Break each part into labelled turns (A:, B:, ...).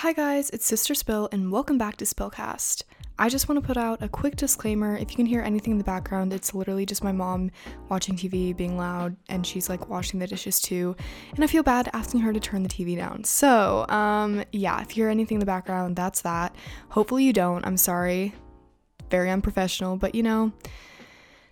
A: Hi, guys, it's Sister Spill, and welcome back to Spillcast. I just want to put out a quick disclaimer. If you can hear anything in the background, it's literally just my mom watching TV, being loud, and she's like washing the dishes too. And I feel bad asking her to turn the TV down. So, um, yeah, if you hear anything in the background, that's that. Hopefully, you don't. I'm sorry. Very unprofessional, but you know,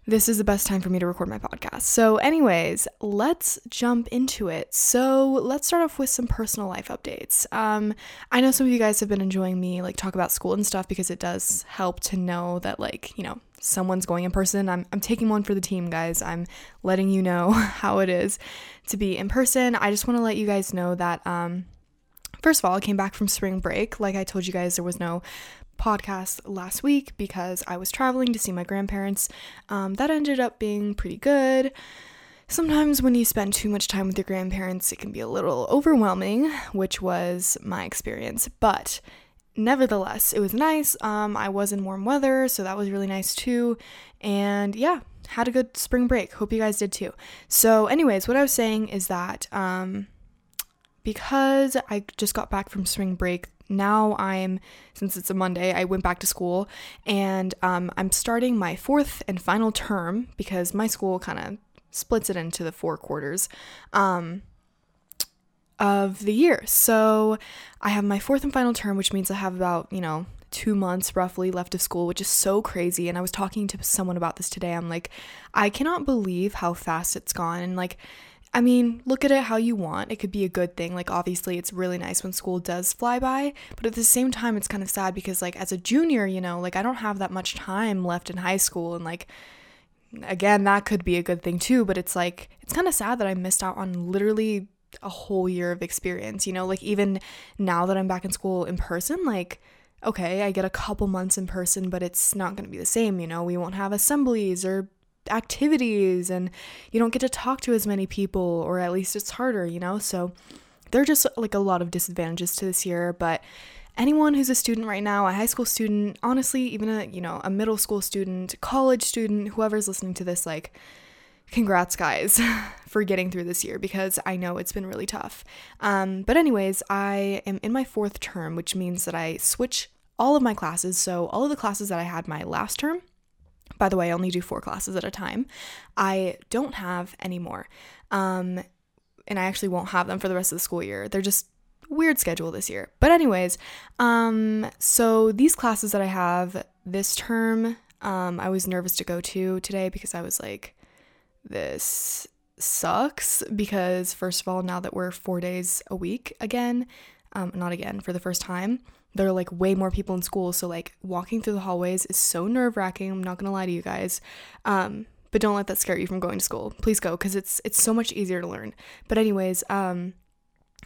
A: this is the best time for me to record my podcast. So, anyways, let's jump into it. So, let's start off with some personal life updates. Um, I know some of you guys have been enjoying me like talk about school and stuff because it does help to know that like, you know, someone's going in person. I'm I'm taking one for the team, guys. I'm letting you know how it is to be in person. I just want to let you guys know that um First of all, I came back from spring break. Like I told you guys, there was no podcast last week because I was traveling to see my grandparents. Um, that ended up being pretty good. Sometimes when you spend too much time with your grandparents, it can be a little overwhelming, which was my experience. But nevertheless, it was nice. Um, I was in warm weather, so that was really nice too. And yeah, had a good spring break. Hope you guys did too. So, anyways, what I was saying is that um, because I just got back from spring break now I'm, since it's a Monday, I went back to school and um, I'm starting my fourth and final term because my school kind of splits it into the four quarters um, of the year. So I have my fourth and final term, which means I have about, you know, two months roughly left of school, which is so crazy. And I was talking to someone about this today. I'm like, I cannot believe how fast it's gone. And like, I mean, look at it how you want. It could be a good thing. Like, obviously, it's really nice when school does fly by, but at the same time, it's kind of sad because, like, as a junior, you know, like, I don't have that much time left in high school. And, like, again, that could be a good thing too, but it's like, it's kind of sad that I missed out on literally a whole year of experience, you know, like, even now that I'm back in school in person, like, okay, I get a couple months in person, but it's not going to be the same, you know, we won't have assemblies or activities and you don't get to talk to as many people or at least it's harder, you know? So there are just like a lot of disadvantages to this year, but anyone who's a student right now, a high school student, honestly, even a, you know, a middle school student, college student, whoever's listening to this like congrats guys for getting through this year because I know it's been really tough. Um, but anyways, I am in my fourth term, which means that I switch all of my classes. So all of the classes that I had my last term, by the way, I only do four classes at a time. I don't have anymore. Um, and I actually won't have them for the rest of the school year. They're just weird schedule this year. But anyways, um, so these classes that I have this term, um, I was nervous to go to today because I was like, this sucks because first of all, now that we're four days a week again, um, not again for the first time, there are like way more people in school. So like walking through the hallways is so nerve wracking. I'm not gonna lie to you guys. Um, but don't let that scare you from going to school. Please go because it's it's so much easier to learn. But anyways, um,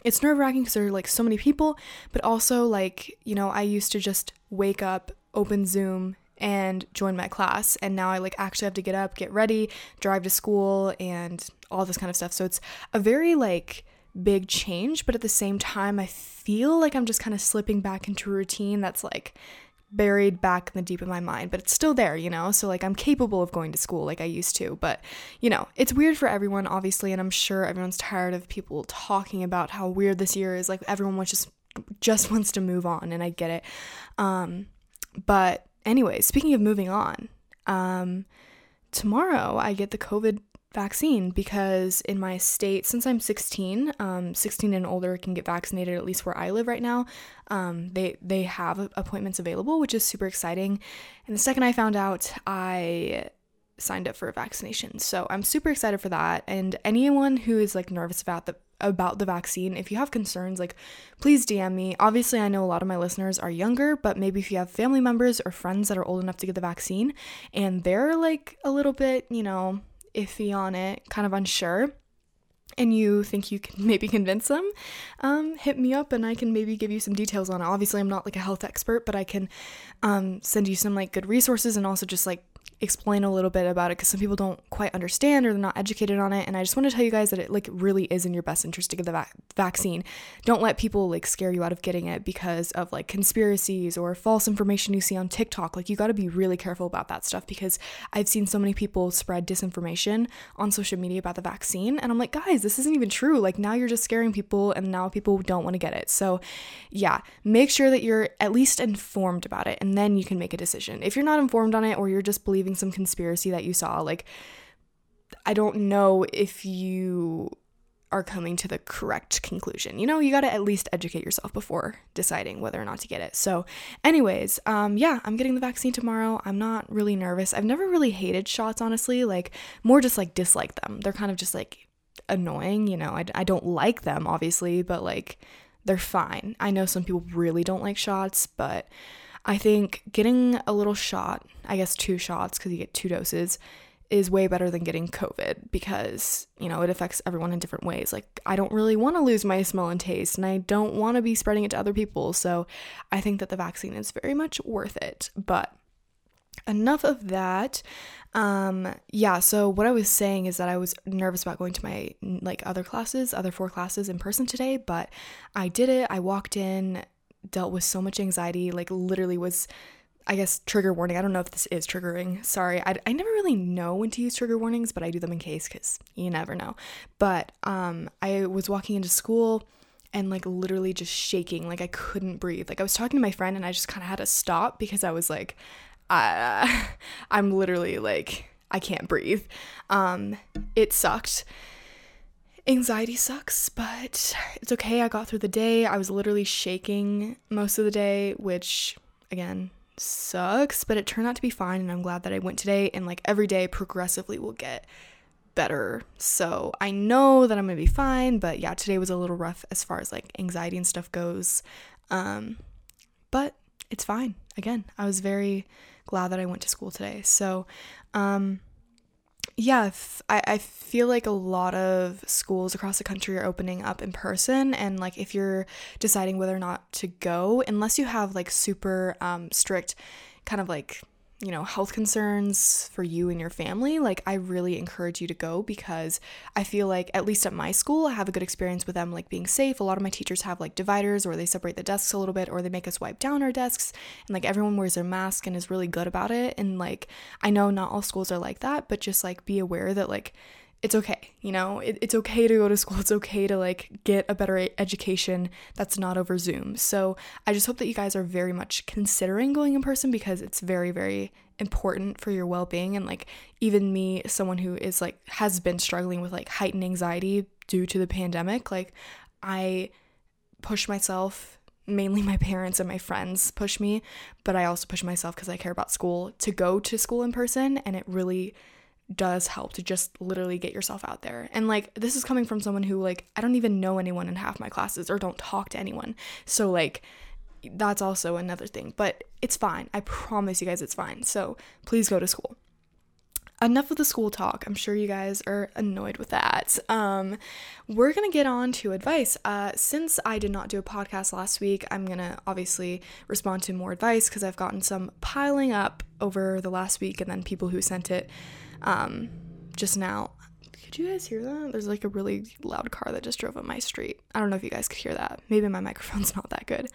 A: it's nerve wracking because there are like so many people, but also like you know I used to just wake up, open Zoom, and join my class, and now I like actually have to get up, get ready, drive to school, and all this kind of stuff. So it's a very like big change, but at the same time, I feel like I'm just kind of slipping back into a routine that's like buried back in the deep of my mind, but it's still there, you know? So, like, I'm capable of going to school like I used to, but, you know, it's weird for everyone, obviously, and I'm sure everyone's tired of people talking about how weird this year is. Like, everyone wants just just wants to move on, and I get it. Um, but anyway, speaking of moving on, um, tomorrow I get the COVID vaccine because in my state, since I'm 16, um, 16 and older can get vaccinated at least where I live right now. Um, they they have appointments available, which is super exciting. And the second I found out, I signed up for a vaccination. So I'm super excited for that. And anyone who is like nervous about the about the vaccine, if you have concerns, like please DM me. Obviously, I know a lot of my listeners are younger, but maybe if you have family members or friends that are old enough to get the vaccine and they're like a little bit, you know, iffy on it, kind of unsure, and you think you can maybe convince them, um, hit me up and I can maybe give you some details on it. Obviously, I'm not like a health expert, but I can um, send you some like good resources and also just like explain a little bit about it because some people don't quite understand or they're not educated on it. And I just want to tell you guys that it like really is in your best interest to get the va- vaccine. Don't let people like scare you out of getting it because of like conspiracies or false information you see on TikTok. Like you got to be really careful about that stuff because I've seen so many people spread disinformation on social media about the vaccine. And I'm like, guys, this isn't even true. Like now you're just scaring people and now people don't want to get it. So yeah, make sure that you're at least informed about it and then you can make a decision. If you're not informed on it or you're just believing some conspiracy that you saw, like I don't know if you are coming to the correct conclusion. You know, you got to at least educate yourself before deciding whether or not to get it. So, anyways, um, yeah, I'm getting the vaccine tomorrow. I'm not really nervous. I've never really hated shots, honestly, like more just like dislike them. They're kind of just like annoying, you know. I, I don't like them, obviously, but like they're fine. I know some people really don't like shots, but I think getting a little shot, I guess two shots because you get two doses, is way better than getting COVID because, you know, it affects everyone in different ways. Like, I don't really want to lose my smell and taste, and I don't want to be spreading it to other people. So I think that the vaccine is very much worth it. But enough of that. Um, yeah, so what I was saying is that I was nervous about going to my like other classes, other four classes in person today, but I did it. I walked in, dealt with so much anxiety, like literally was I guess trigger warning. I don't know if this is triggering. Sorry. I, I never really know when to use trigger warnings, but I do them in case because you never know. But um, I was walking into school and like literally just shaking. Like I couldn't breathe. Like I was talking to my friend and I just kind of had to stop because I was like, uh, I'm literally like, I can't breathe. Um, it sucked. Anxiety sucks, but it's okay. I got through the day. I was literally shaking most of the day, which again, sucks, but it turned out to be fine and I'm glad that I went today and like every day progressively will get better. So I know that I'm gonna be fine, but yeah, today was a little rough as far as like anxiety and stuff goes. Um, but it's fine. Again, I was very glad that I went to school today. So, um, yeah, I, I feel like a lot of schools across the country are opening up in person. And like, if you're deciding whether or not to go, unless you have like super um, strict kind of like you know, health concerns for you and your family, like I really encourage you to go because I feel like at least at my school, I have a good experience with them like being safe. A lot of my teachers have like dividers or they separate the desks a little bit or they make us wipe down our desks and like everyone wears their mask and is really good about it. And like I know not all schools are like that, but just like be aware that like it's okay, you know, it, it's okay to go to school. It's okay to like get a better education that's not over Zoom. So I just hope that you guys are very much considering going in person because it's very, very important for your well being. And like, even me, someone who is like, has been struggling with like heightened anxiety due to the pandemic, like, I push myself mainly my parents and my friends push me, but I also push myself because I care about school to go to school in person. And it really does help to just literally get yourself out there. And like this is coming from someone who like I don't even know anyone in half my classes or don't talk to anyone. So like that's also another thing, but it's fine. I promise you guys it's fine. So please go to school. Enough of the school talk. I'm sure you guys are annoyed with that. Um, we're gonna get on to advice. Uh, since I did not do a podcast last week, I'm gonna obviously respond to more advice because I've gotten some piling up over the last week, and then people who sent it um, just now. Could you guys hear that? There's like a really loud car that just drove up my street. I don't know if you guys could hear that. Maybe my microphone's not that good.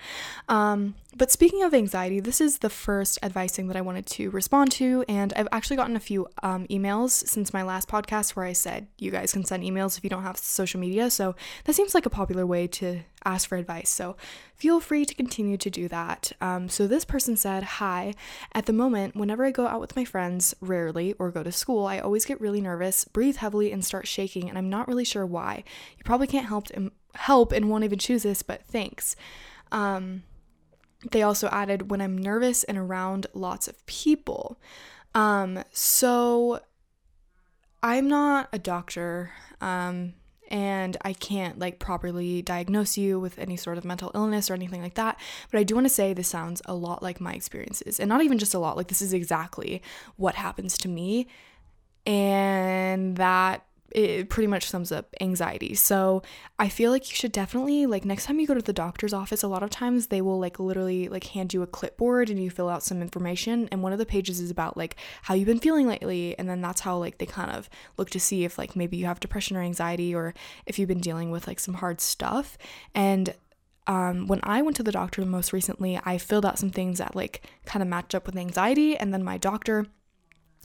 A: Um, but speaking of anxiety, this is the first advising that I wanted to respond to, and I've actually gotten a few um, emails since my last podcast where I said you guys can send emails if you don't have social media. So that seems like a popular way to ask for advice. So feel free to continue to do that. Um, so this person said, Hi, at the moment, whenever I go out with my friends, rarely, or go to school, I always get really nervous, breathe heavily, and start shaking, and I'm not really sure why. You probably can't help, help and won't even choose this, but thanks. Um, they also added when I'm nervous and around lots of people. Um, so I'm not a doctor. Um, and I can't like properly diagnose you with any sort of mental illness or anything like that. But I do want to say this sounds a lot like my experiences, and not even just a lot, like this is exactly what happens to me. And that it pretty much sums up anxiety. So I feel like you should definitely like next time you go to the doctor's office, a lot of times they will like literally like hand you a clipboard and you fill out some information. And one of the pages is about like how you've been feeling lately. And then that's how like they kind of look to see if like maybe you have depression or anxiety or if you've been dealing with like some hard stuff. And um, when I went to the doctor most recently, I filled out some things that like kind of matched up with anxiety. And then my doctor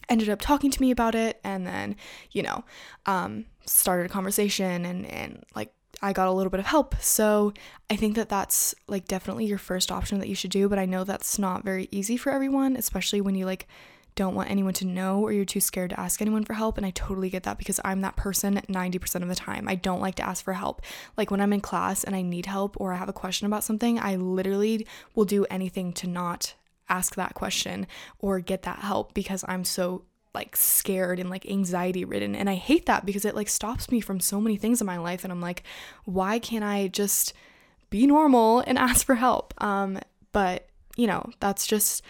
A: ended up talking to me about it and then you know um, started a conversation and and like I got a little bit of help. So I think that that's like definitely your first option that you should do, but I know that's not very easy for everyone, especially when you like don't want anyone to know or you're too scared to ask anyone for help and I totally get that because I'm that person 90% of the time. I don't like to ask for help. Like when I'm in class and I need help or I have a question about something, I literally will do anything to not ask that question or get that help because I'm so like scared and like anxiety ridden. And I hate that because it like stops me from so many things in my life and I'm like why can't I just be normal and ask for help? Um but you know that's just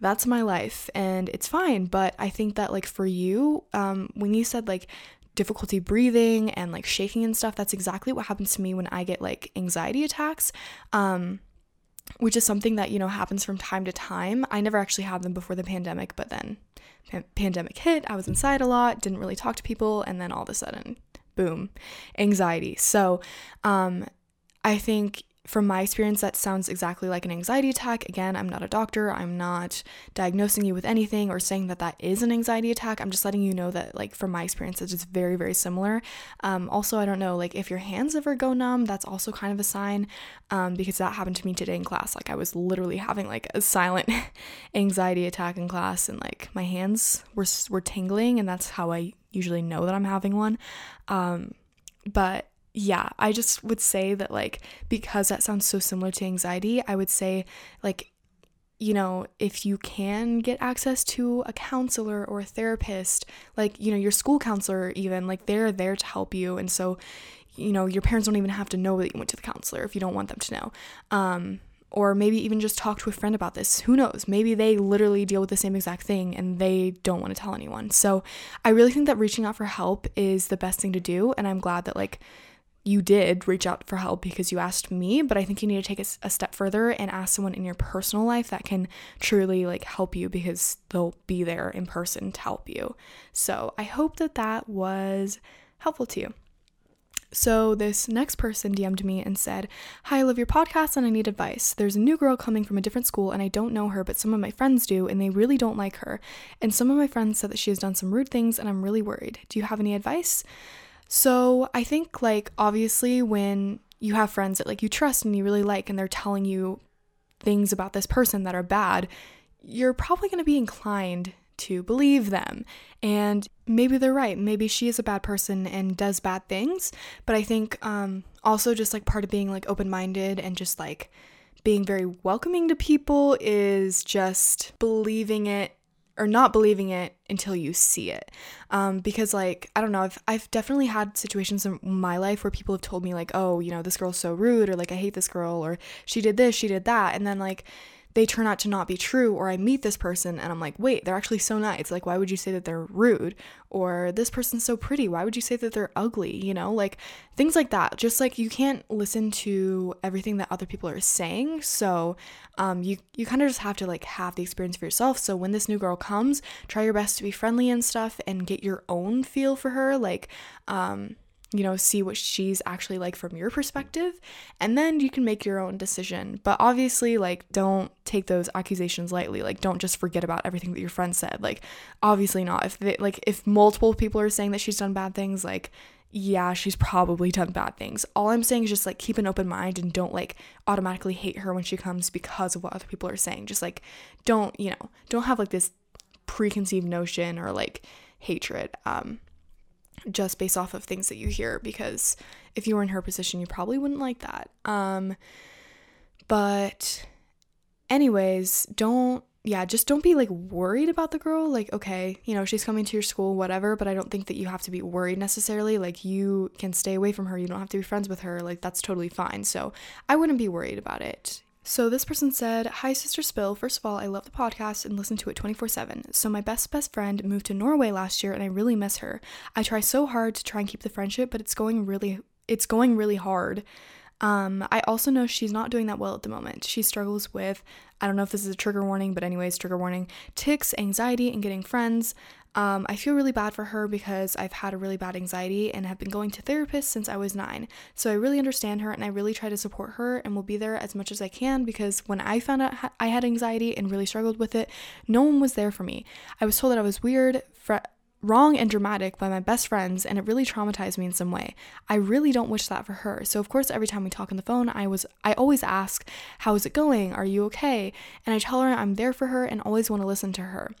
A: that's my life and it's fine. But I think that like for you um when you said like difficulty breathing and like shaking and stuff that's exactly what happens to me when I get like anxiety attacks. Um which is something that you know happens from time to time. I never actually had them before the pandemic, but then pandemic hit, I was inside a lot, didn't really talk to people, and then all of a sudden, boom, anxiety. So, um, I think from my experience, that sounds exactly like an anxiety attack. Again, I'm not a doctor. I'm not diagnosing you with anything or saying that that is an anxiety attack. I'm just letting you know that, like, from my experience, it's just very, very similar. Um, also, I don't know, like, if your hands ever go numb, that's also kind of a sign um, because that happened to me today in class. Like, I was literally having, like, a silent anxiety attack in class, and, like, my hands were, were tingling, and that's how I usually know that I'm having one. Um, but yeah, I just would say that, like, because that sounds so similar to anxiety, I would say, like, you know, if you can get access to a counselor or a therapist, like, you know, your school counselor, even, like, they're there to help you. And so, you know, your parents don't even have to know that you went to the counselor if you don't want them to know. Um, or maybe even just talk to a friend about this. Who knows? Maybe they literally deal with the same exact thing and they don't want to tell anyone. So I really think that reaching out for help is the best thing to do. And I'm glad that, like, you did reach out for help because you asked me, but I think you need to take a, a, step further and ask someone in your personal life that can truly like help you because they'll be there in person to help you. So I hope that that was helpful to you. So, this next person DM'd me and said, Hi, I love your podcast and I need advice. There's a new girl coming from a different school and I don't know her, but some of my friends do and they really don't like her. And some of my friends said that she has done some rude things and I'm really worried. Do you have any advice? So I think, like, obviously, when you have friends that, like, you trust and you really like, and they're telling you things about this person that are bad, you're probably going to be inclined to believe them. And maybe they're right. Maybe she is a bad person and does bad things. But I think um, also just like part of being like open minded and just like being very welcoming to people is just believing it or not believing it until you see it. Um, because like I don't know, I've I've definitely had situations in my life where people have told me like, oh, you know, this girl's so rude, or like I hate this girl, or she did this, she did that, and then like they turn out to not be true or I meet this person and I'm like, wait, they're actually so nice. Like, why would you say that they're rude? Or this person's so pretty. Why would you say that they're ugly? You know, like things like that. Just like you can't listen to everything that other people are saying. So um, you, you kind of just have to like have the experience for yourself. So when this new girl comes, try your best to be friendly and stuff and get your own feel for her. Like, um, you know, see what she's actually like from your perspective, and then you can make your own decision. But obviously, like, don't take those accusations lightly. Like, don't just forget about everything that your friend said. Like, obviously not. If they, like, if multiple people are saying that she's done bad things, like, yeah, she's probably done bad things. All I'm saying is just like keep an open mind and don't like automatically hate her when she comes because of what other people are saying. Just like don't, you know, don't have like this preconceived notion or like hatred. Um just based off of things that you hear because if you were in her position you probably wouldn't like that. Um but anyways don't yeah just don't be like worried about the girl. Like okay you know she's coming to your school whatever but i don't think that you have to be worried necessarily. Like you can stay away from her. You don't have to be friends with her. Like that's totally fine. So i wouldn't be worried about it So this person said, Hi, Sister Spill. First of all, I love the podcast and listen to it 24 7. So my best, best friend moved to Norway last year and I really miss her. I try so hard to try and keep the friendship, but it's going really, it's going really hard. Um, I also know she's not doing that well at the moment. She struggles with, I don't know if this is a trigger warning, but anyways, trigger warning, tics, anxiety, and getting friends. Um, I feel really bad for her because I've had a really bad anxiety and have been going to therapists since I was nine. So I really understand her and I really try to support her and will be there as much as I can because when I found out I had anxiety and really struggled with it, no one was there for me. I was told that I was weird, wrong, and dramatic by my best friends, and it really traumatized me in some way. I really don't wish that for her. So of course, every time we talk on the phone, I was I always ask, "How is it going? Are you okay?" And I tell her I'm there for her and always want to listen to her.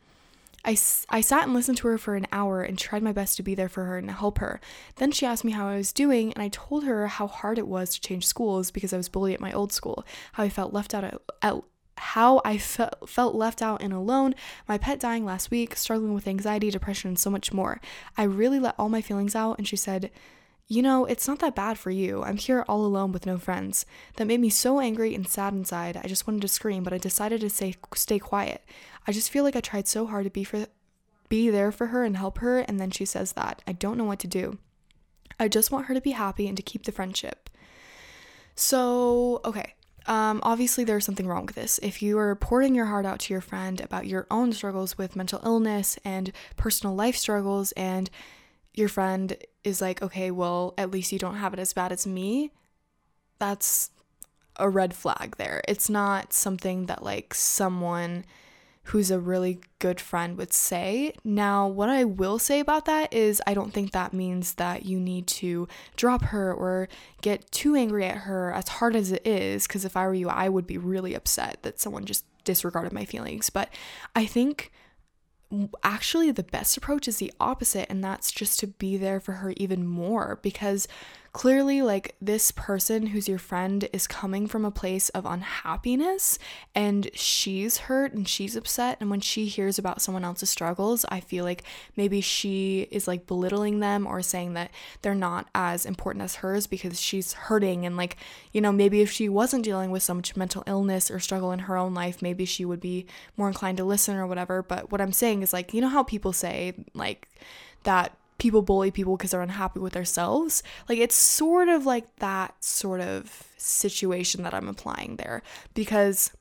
A: I, I sat and listened to her for an hour and tried my best to be there for her and help her. Then she asked me how I was doing, and I told her how hard it was to change schools because I was bullied at my old school, how I felt left out at, how I fe- felt left out and alone, my pet dying last week, struggling with anxiety, depression, and so much more. I really let all my feelings out, and she said, you know, it's not that bad for you. I'm here all alone with no friends. That made me so angry and sad inside. I just wanted to scream, but I decided to stay stay quiet. I just feel like I tried so hard to be for be there for her and help her and then she says that. I don't know what to do. I just want her to be happy and to keep the friendship. So, okay. Um, obviously, there's something wrong with this. If you are pouring your heart out to your friend about your own struggles with mental illness and personal life struggles, and your friend is like, okay, well, at least you don't have it as bad as me, that's a red flag there. It's not something that like someone who's a really good friend would say. Now, what I will say about that is I don't think that means that you need to drop her or get too angry at her as hard as it is because if I were you, I would be really upset that someone just disregarded my feelings. But I think actually the best approach is the opposite and that's just to be there for her even more because clearly like this person who's your friend is coming from a place of unhappiness and she's hurt and she's upset and when she hears about someone else's struggles i feel like maybe she is like belittling them or saying that they're not as important as hers because she's hurting and like you know maybe if she wasn't dealing with so much mental illness or struggle in her own life maybe she would be more inclined to listen or whatever. But what i'm saying is like you know how people say like that people bully people because they're unhappy with themselves. Like it's sort of like that sort of situation that I'm applying there because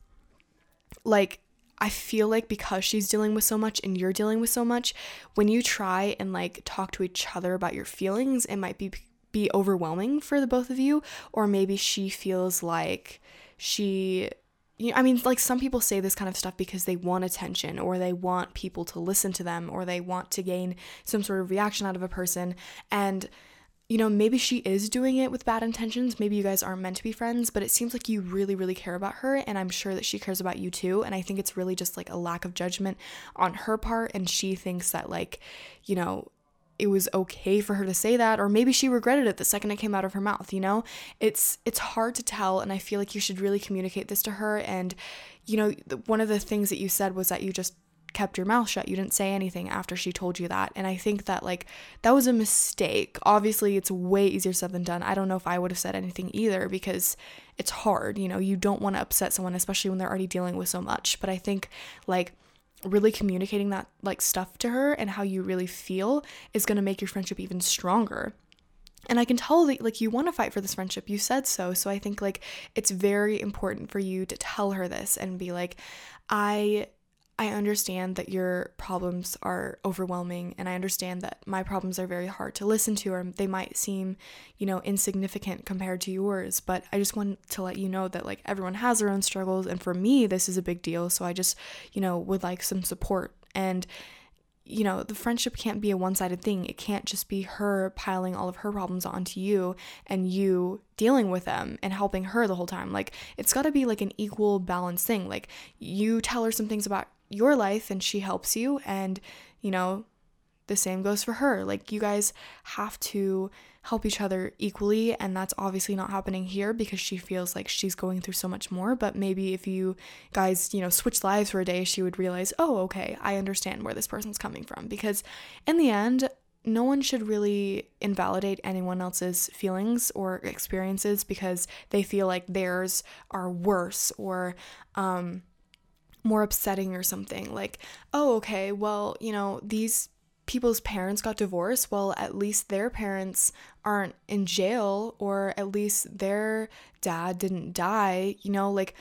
A: like I feel like because she's dealing with so much and you're dealing with so much, when you try and like talk to each other about your feelings, it might be be overwhelming for the both of you or maybe she feels like she you know, I mean, like some people say this kind of stuff because they want attention or they want people to listen to them or they want to gain some sort of reaction out of a person. And, you know, maybe she is doing it with bad intentions. Maybe you guys aren't meant to be friends, but it seems like you really, really care about her. And I'm sure that she cares about you too. And I think it's really just like a lack of judgment on her part. And she thinks that, like, you know, it was okay for her to say that or maybe she regretted it the second it came out of her mouth you know? It's it's hard to tell and i feel like you should really communicate this to her and you know one of the things that you said was that you just kept your mouth shut. You didn't say anything after she told you that and i think that like that was a mistake. Obviously it's way easier said than done. I don't know if i would have said anything either because it's hard you know? You don't want to upset someone especially when they're already dealing with so much. But i think like really communicating that like stuff to her and how you really feel is going to make your friendship even stronger. And I can tell that like you want to fight for this friendship. You said so. So I think like it's very important for you to tell her this and be like I I understand that your problems are overwhelming and I understand that my problems are very hard to listen to or they might seem, you know, insignificant compared to yours, but I just want to let you know that like everyone has their own struggles and for me this is a big deal, so I just, you know, would like some support and you know, the friendship can't be a one sided thing. It can't just be her piling all of her problems onto you and you dealing with them and helping her the whole time. Like, it's got to be like an equal balance thing. Like, you tell her some things about your life and she helps you and you know the same goes for her. Like you guys have to help each other equally and that's obviously not happening here because she feels like she's going through so much more. But maybe if you guys you know switch lives for a day she would realize oh okay i understand where this person's coming from. Because in the end no one should really invalidate anyone else's feelings or experiences because they feel like theirs are worse or um, more upsetting or something. Like, oh, okay, well, you know, these people's parents got divorced, well, at least their parents aren't in jail or at least their dad didn't die, you know, like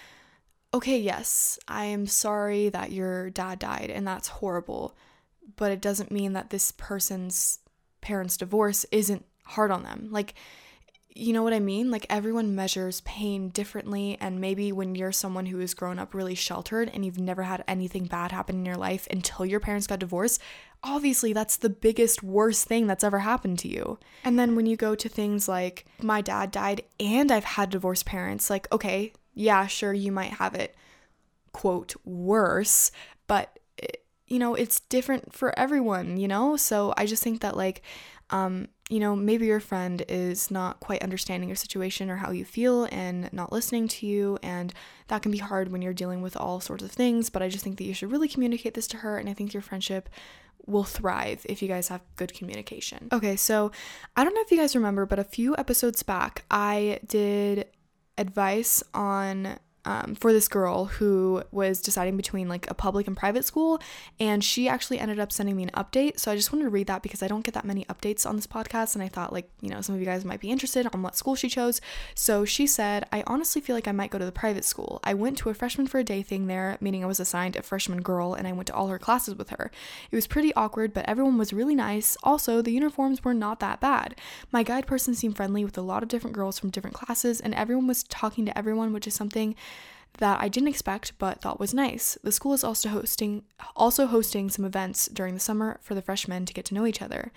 A: okay, yes, I am sorry that your dad died and that's horrible, but it doesn't mean that this person's parents' divorce isn't hard on them. Like you know what I mean? Like everyone measures pain differently and maybe when you're someone who has grown up really sheltered and you've never had anything bad happen in your life until your parents got divorced, obviously that's the biggest worst thing that's ever happened to you. And then when you go to things like my dad died and I've had divorced parents, like okay, yeah, sure you might have it quote worse, but eh, you know, it's different for everyone, you know? So I just think that like um you know, maybe your friend is not quite understanding your situation or how you feel and not listening to you. And that can be hard when you're dealing with all sorts of things. But I just think that you should really communicate this to her. And I think your friendship will thrive if you guys have good communication. Okay, so I don't know if you guys remember, but a few episodes back, I did advice on um, for this girl who was deciding between like a public and private school. And she actually ended up sending me an update. So I just wanted to read that because I don't get that many updates on this podcast. And I thought, like, you know, some of you guys might be interested on what school she chose. So she said, I honestly feel like I might go to the private school. I went to a freshman for a day thing there, meaning I was assigned a freshman girl and I went to all her classes with her. It was pretty awkward, but everyone was really nice. Also, the uniforms were not that bad. My guide person seemed friendly with a lot of different girls from different classes, and everyone was talking to everyone, which is something that I didn't expect but thought was nice. The school is also hosting also hosting some events during the summer for the freshmen to get to know each other.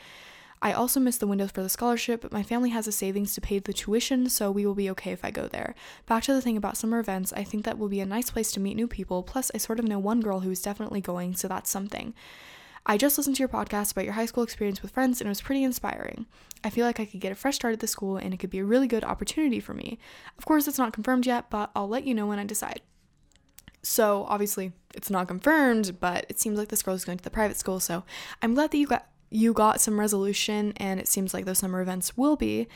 A: I also missed the window for the scholarship, but my family has a savings to pay the tuition, so we will be okay if I go there. Back to the thing about summer events, I think that will be a nice place to meet new people, plus, I sort of know one girl who is definitely going, so that's something. I just listened to your podcast about your high school experience with friends and it was pretty inspiring. I feel like I could get a fresh start at the school and it could be a really good opportunity for me. Of course, it's not confirmed yet, but I'll let you know when I decide. So, obviously, it's not confirmed, but it seems like this girl is going to the private school, so I'm glad that you got you got some resolution and it seems like those summer events will be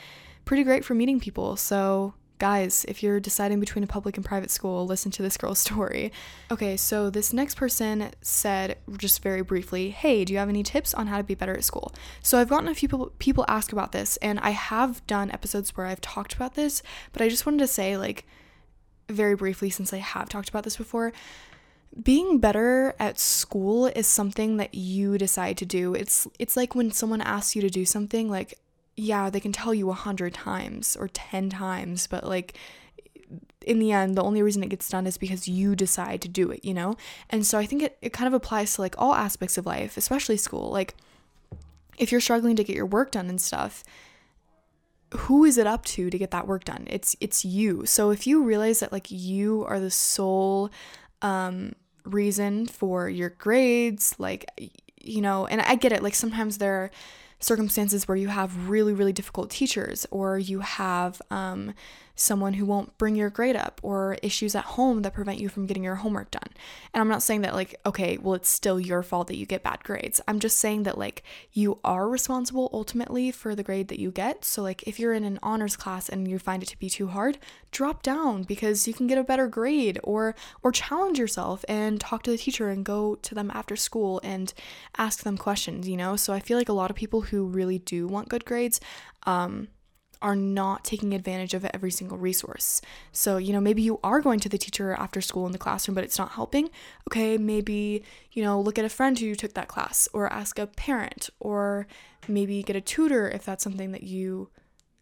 A: pretty great for meeting people. So, guys, if you're deciding between a public and private school, listen to this girl's story. Okay, so this next person said just very briefly, "Hey, do you have any tips on how to be better at school?" So I've gotten a few people people ask about this and I have done episodes where I've talked about this, but I just wanted to say like very briefly since I have talked about this before, being better at school is something that you decide to do. It's it's like when someone asks you to do something like yeah, they can tell you a hundred times or 10 times, but like in the end, the only reason it gets done is because you decide to do it, you know? And so I think it, it kind of applies to like all aspects of life, especially school. Like, if you're struggling to get your work done and stuff, who is it up to to get that work done? It's it's you. So if you realize that like you are the sole um reason for your grades, like you know, and I get it, like sometimes there are circumstances where you have really, really difficult teachers, or you have um, someone who won't bring your grade up, or issues at home that prevent you from getting your homework done. And I'm not saying that, like, okay, well, it's still your fault that you get bad grades. I'm just saying that, like, you are responsible ultimately for the grade that you get. So, like, if you're in an honors class and you find it to be too hard, drop down because you can get a better grade, or or challenge yourself and talk to the teacher and go to them after school and ask them questions. You know, so I feel like a lot of people who really do want good grades, um, are not taking advantage of every single resource. So, you know, maybe you are going to the teacher after school in the classroom, but it's not helping. Okay, maybe, you know, look at a friend who took that class or ask a parent or maybe get a tutor if that's something that you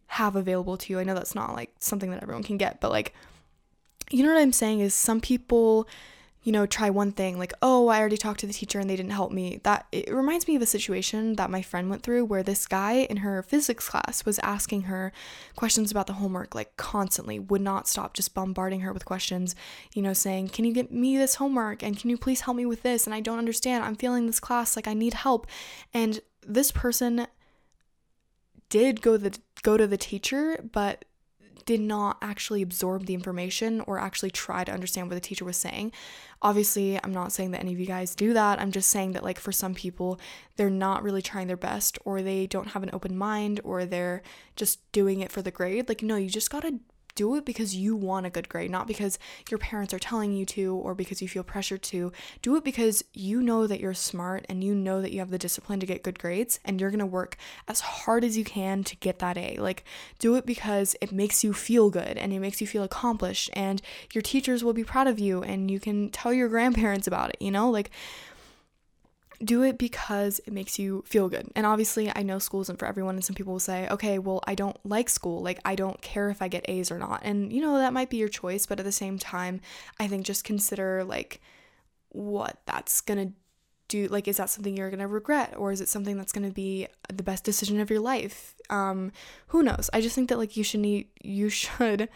A: have available to you. I know that's not like something that everyone can get, but like, you know what I'm saying is some people you know, try one thing like, oh, I already talked to the teacher and they didn't help me. That it reminds me of a situation that my friend went through where this guy in her physics class was asking her questions about the homework like constantly, would not stop just bombarding her with questions, you know, saying, "Can you get me this homework and can you please help me with this? And I don't understand. I'm failing this class, like I need help." And this person did go the go to the teacher, but did not actually absorb the information or actually try to understand what the teacher was saying. Obviously, I'm not saying that any of you guys do that. I'm just saying that, like, for some people, they're not really trying their best, or they don't have an open mind, or they're just doing it for the grade. Like, no, you just gotta do it because you want a good grade, not because your parents are telling you to or because you feel pressured to. Do it because you know that you're smart and you know that you have the discipline to get good grades and you're going to work as hard as you can to get that A. Like, do it because it makes you feel good and it makes you feel accomplished and your teachers will be proud of you and you can tell your grandparents about it, you know? Like, do it because it makes you feel good. And obviously, I know school isn't for everyone, and some people will say, okay, well, I don't like school. Like, I don't care if I get A's or not. And, you know, that might be your choice, but at the same time, I think just consider, like, what that's gonna do. Like, is that something you're gonna regret, or is it something that's gonna be the best decision of your life? Um, who knows? I just think that, like, you should need, you should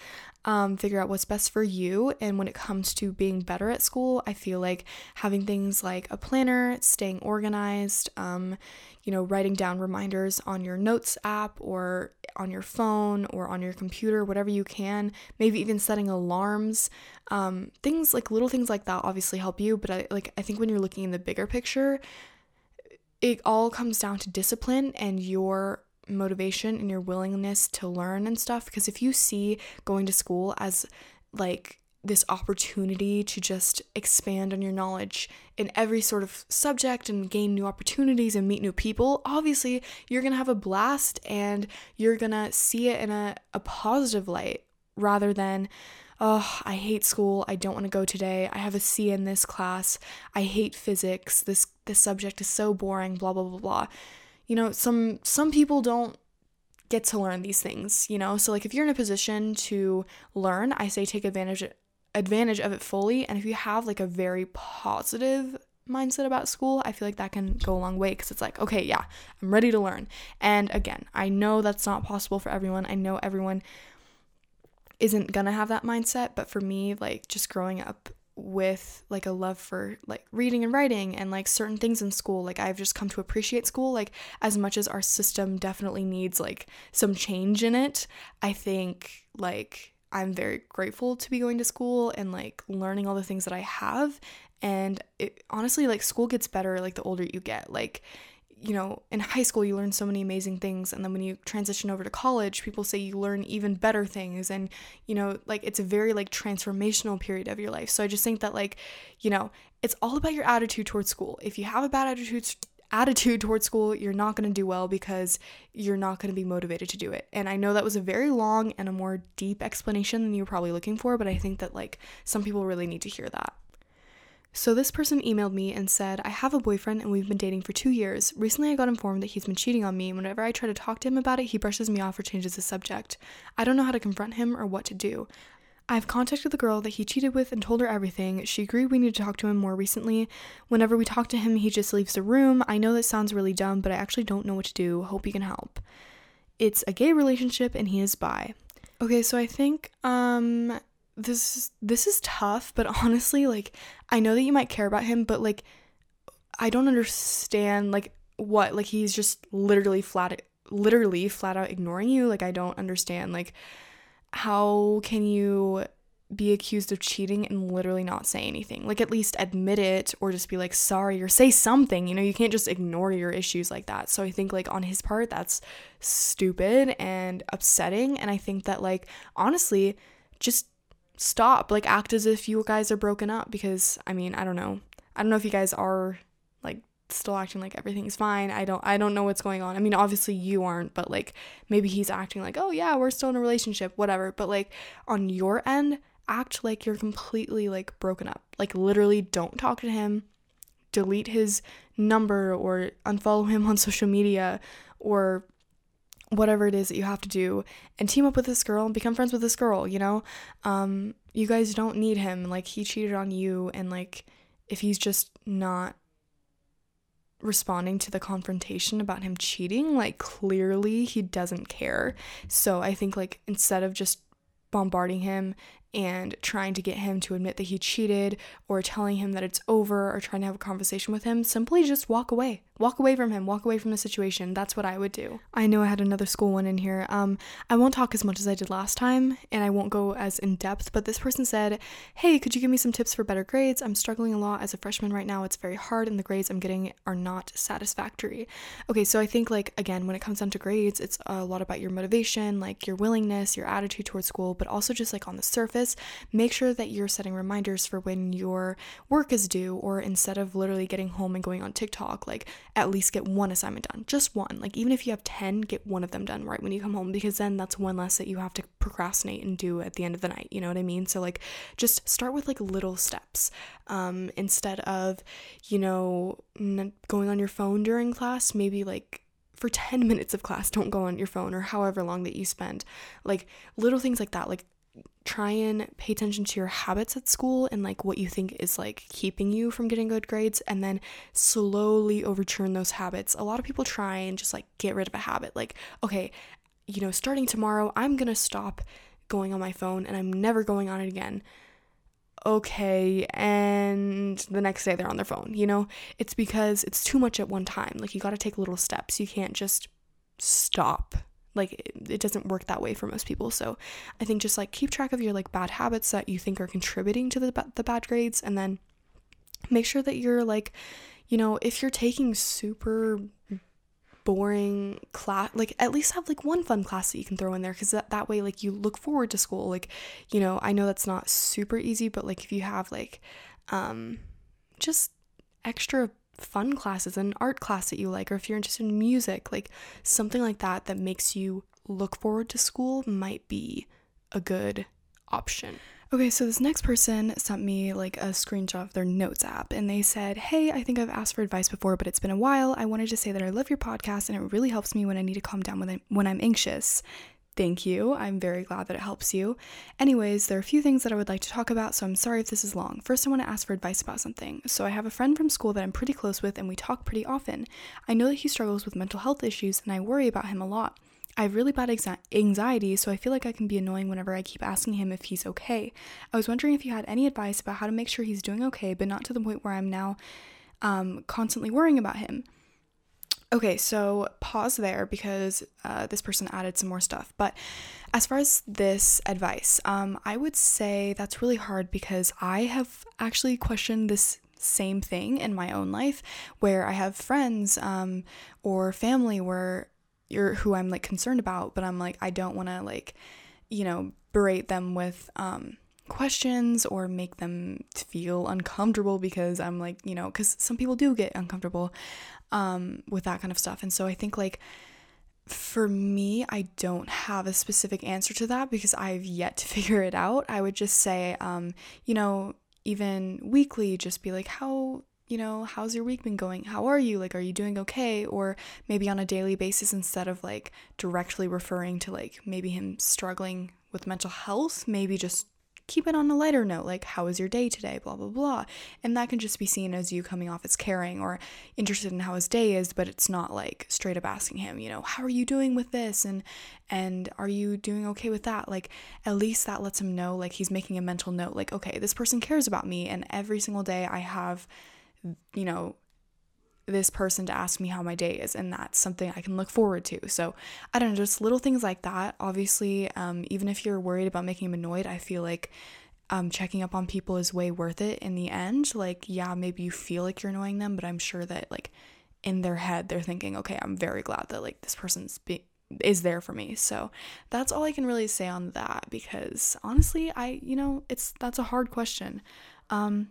A: um, figure out what's best for you. And when it comes to being better at school, I feel like having things like a planner, staying organized, um, you know, writing down reminders on your notes app or on your phone or on your computer, whatever you can, maybe even setting alarms. Um, things like little things like that obviously help you, but I like I think when you're looking in the bigger picture, it all comes down to discipline and your motivation and your willingness to learn and stuff because if you see going to school as like this opportunity to just expand on your knowledge in every sort of subject and gain new opportunities and meet new people, obviously you're gonna have a blast and you're gonna see it in a, a positive light rather than, oh, I hate school, I don't wanna go today, I have a C in this class, I hate physics, this this subject is so boring, blah blah blah blah you know, some some people don't get to learn these things, you know? So like if you're in a position to learn, I say take advantage advantage of it fully and if you have like a very positive mindset about school, I feel like that can go a long way because it's like, okay, yeah, I'm ready to learn. And again, I know that's not possible for everyone. I know everyone isn't gonna have that mindset, but for me, like just growing up with like a love for like reading and writing and like certain things in school like I've just come to appreciate school like as much as our system definitely needs like some change in it I think like I'm very grateful to be going to school and like learning all the things that I have. And it, honestly like school gets better like the older you get. Like you know, in high school you learn so many amazing things and then when you transition over to college, people say you learn even better things and you know, like it's a very like transformational period of your life. So I just think that like, you know, it's all about your attitude towards school. If you have a bad attitude attitude towards school, you're not going to do well because you're not going to be motivated to do it. And I know that was a very long and a more deep explanation than you were probably looking for, but I think that like some people really need to hear that. So, this person emailed me and said, I have a boyfriend and we've been dating for two years. Recently, I got informed that he's been cheating on me, and whenever I try to talk to him about it, he brushes me off or changes the subject. I don't know how to confront him or what to do. I've contacted the girl that he cheated with and told her everything. She agreed we need to talk to him more recently. Whenever we talk to him, he just leaves the room. I know that sounds really dumb, but I actually don't know what to do. Hope you can help. It's a gay relationship and he is bi. Okay, so I think um this this is tough, but honestly, like I know that you might care about him, but like I don't understand like what like he's just literally flat literally flat out ignoring you. Like I don't understand like how can you be accused of cheating and literally not say anything. Like, at least admit it or just be like, sorry, or say something. You know, you can't just ignore your issues like that. So, I think, like, on his part, that's stupid and upsetting. And I think that, like, honestly, just stop like act as if you guys are broken up because i mean i don't know. I don't know if you guys are like still acting like everything's fine. I don't i don't know what's going on. I mean obviously you aren't but like maybe he's acting like oh yeah we're still in a relationship whatever. But like on your end act like you're completely like broken up. Like literally don't talk to him. Delete his number or unfollow him on social media or whatever it is that you have to do and team up with this girl and become friends with this girl, you know? Um, you guys don't need him. Like, he cheated on you, and like, if he's just not responding to the confrontation about him cheating, like, clearly he doesn't care. So I think, like, instead of just bombarding him and trying to get him to admit that he cheated or telling him that it's over or trying to have a conversation with him, simply just walk away. Walk away from him, walk away from the situation. That's what I would do. I know I had another school one in here. Um, I won't talk as much as I did last time and I won't go as in depth, but this person said, Hey, could you give me some tips for better grades? I'm struggling a lot as a freshman right now. It's very hard and the grades I'm getting are not satisfactory. Okay, so I think, like, again, when it comes down to grades, it's a lot about your motivation, like your willingness, your attitude towards school, but also just like on the surface, make sure that you're setting reminders for when your work is due, or instead of literally getting home and going on TikTok, like, at least get one assignment done, just one. Like, even if you have 10, get one of them done right when you come home, because then that's one less that you have to procrastinate and do at the end of the night. You know what I mean? So, like, just start with like little steps um, instead of, you know, going on your phone during class, maybe like for 10 minutes of class, don't go on your phone or however long that you spend. Like, little things like that. Like, try and pay attention to your habits at school and like what you think is like keeping you from getting good grades and then slowly overturn those habits. A lot of people try and just like get rid of a habit. Like, okay, you know, starting tomorrow, I'm going to stop going on my phone and I'm never going on it again. Okay, and the next day they're on their phone, you know? It's because it's too much at one time. Like, you got to take little steps. You can't just stop like it, doesn't work that way for most people. So i think just like keep track of your like bad habits that you think are contributing to the, the bad grades and then make sure that you're like you know if you're taking super boring class like at least have like one fun class that you can throw in there because that, that way like you look forward to school. Like you know i know that's not super easy but like if you have like um just extra fun classes, an art class that you like, or if you're interested in music, like something like that that makes you look forward to school might be a good option. Okay, so this next person sent me like a screenshot of their notes app and they said, Hey, I think I've asked for advice before, but it's been a while. I wanted to say that I love your podcast and it really helps me when I need to calm down when, I, when I'm anxious. Thank you. I'm very glad that it helps you. Anyways, there are a few things that I would like to talk about, so I'm sorry if this is long. First, I want to ask for advice about something. So, I have a friend from school that I'm pretty close with, and we talk pretty often. I know that he struggles with mental health issues, and I worry about him a lot. I have really bad anxiety, so I feel like I can be annoying whenever I keep asking him if he's okay. I was wondering if you had any advice about how to make sure he's doing okay, but not to the point where I'm now um, constantly worrying about him. Okay, so pause there because uh, this person added some more stuff. But as far as this advice, um, I would say that's really hard because I have actually questioned this same thing in my own life where I have friends um, or family where you're who I'm like concerned about, but I'm like, I don't want to like, you know, berate them with um, questions or make them feel uncomfortable because I'm like, you know, because some people do get uncomfortable um, with that kind of stuff. And so I think like for me, I don't have a specific answer to that because I've yet to figure it out. I would just say, um, you know, even weekly, just be like, how you know, how's your week been going? How are you? Like, are you doing okay? Or maybe on a daily basis instead of like directly referring to like maybe him struggling with mental health, maybe just keep it on a lighter note, like, how was your day today? Blah, blah, blah. And that can just be seen as you coming off as caring or interested in how his day is, but it's not like straight up asking him, you know, how are you doing with this? And, and are you doing okay with that? Like, at least that lets him know, like, he's making a mental note, like, okay, this person cares about me. And every single day I have, you know, this person to ask me how my day is and that's something i can look forward to. So i don't know just little things like that. Obviously um, even if you're worried about making them annoyed i feel like um, checking up on people is way worth it in the end. Like yeah maybe you feel like you're annoying them but i'm sure that like in their head they're thinking okay i'm very glad that like this person's be- is there for me. So that's all i can really say on that because honestly i you know it's that's a hard question. Um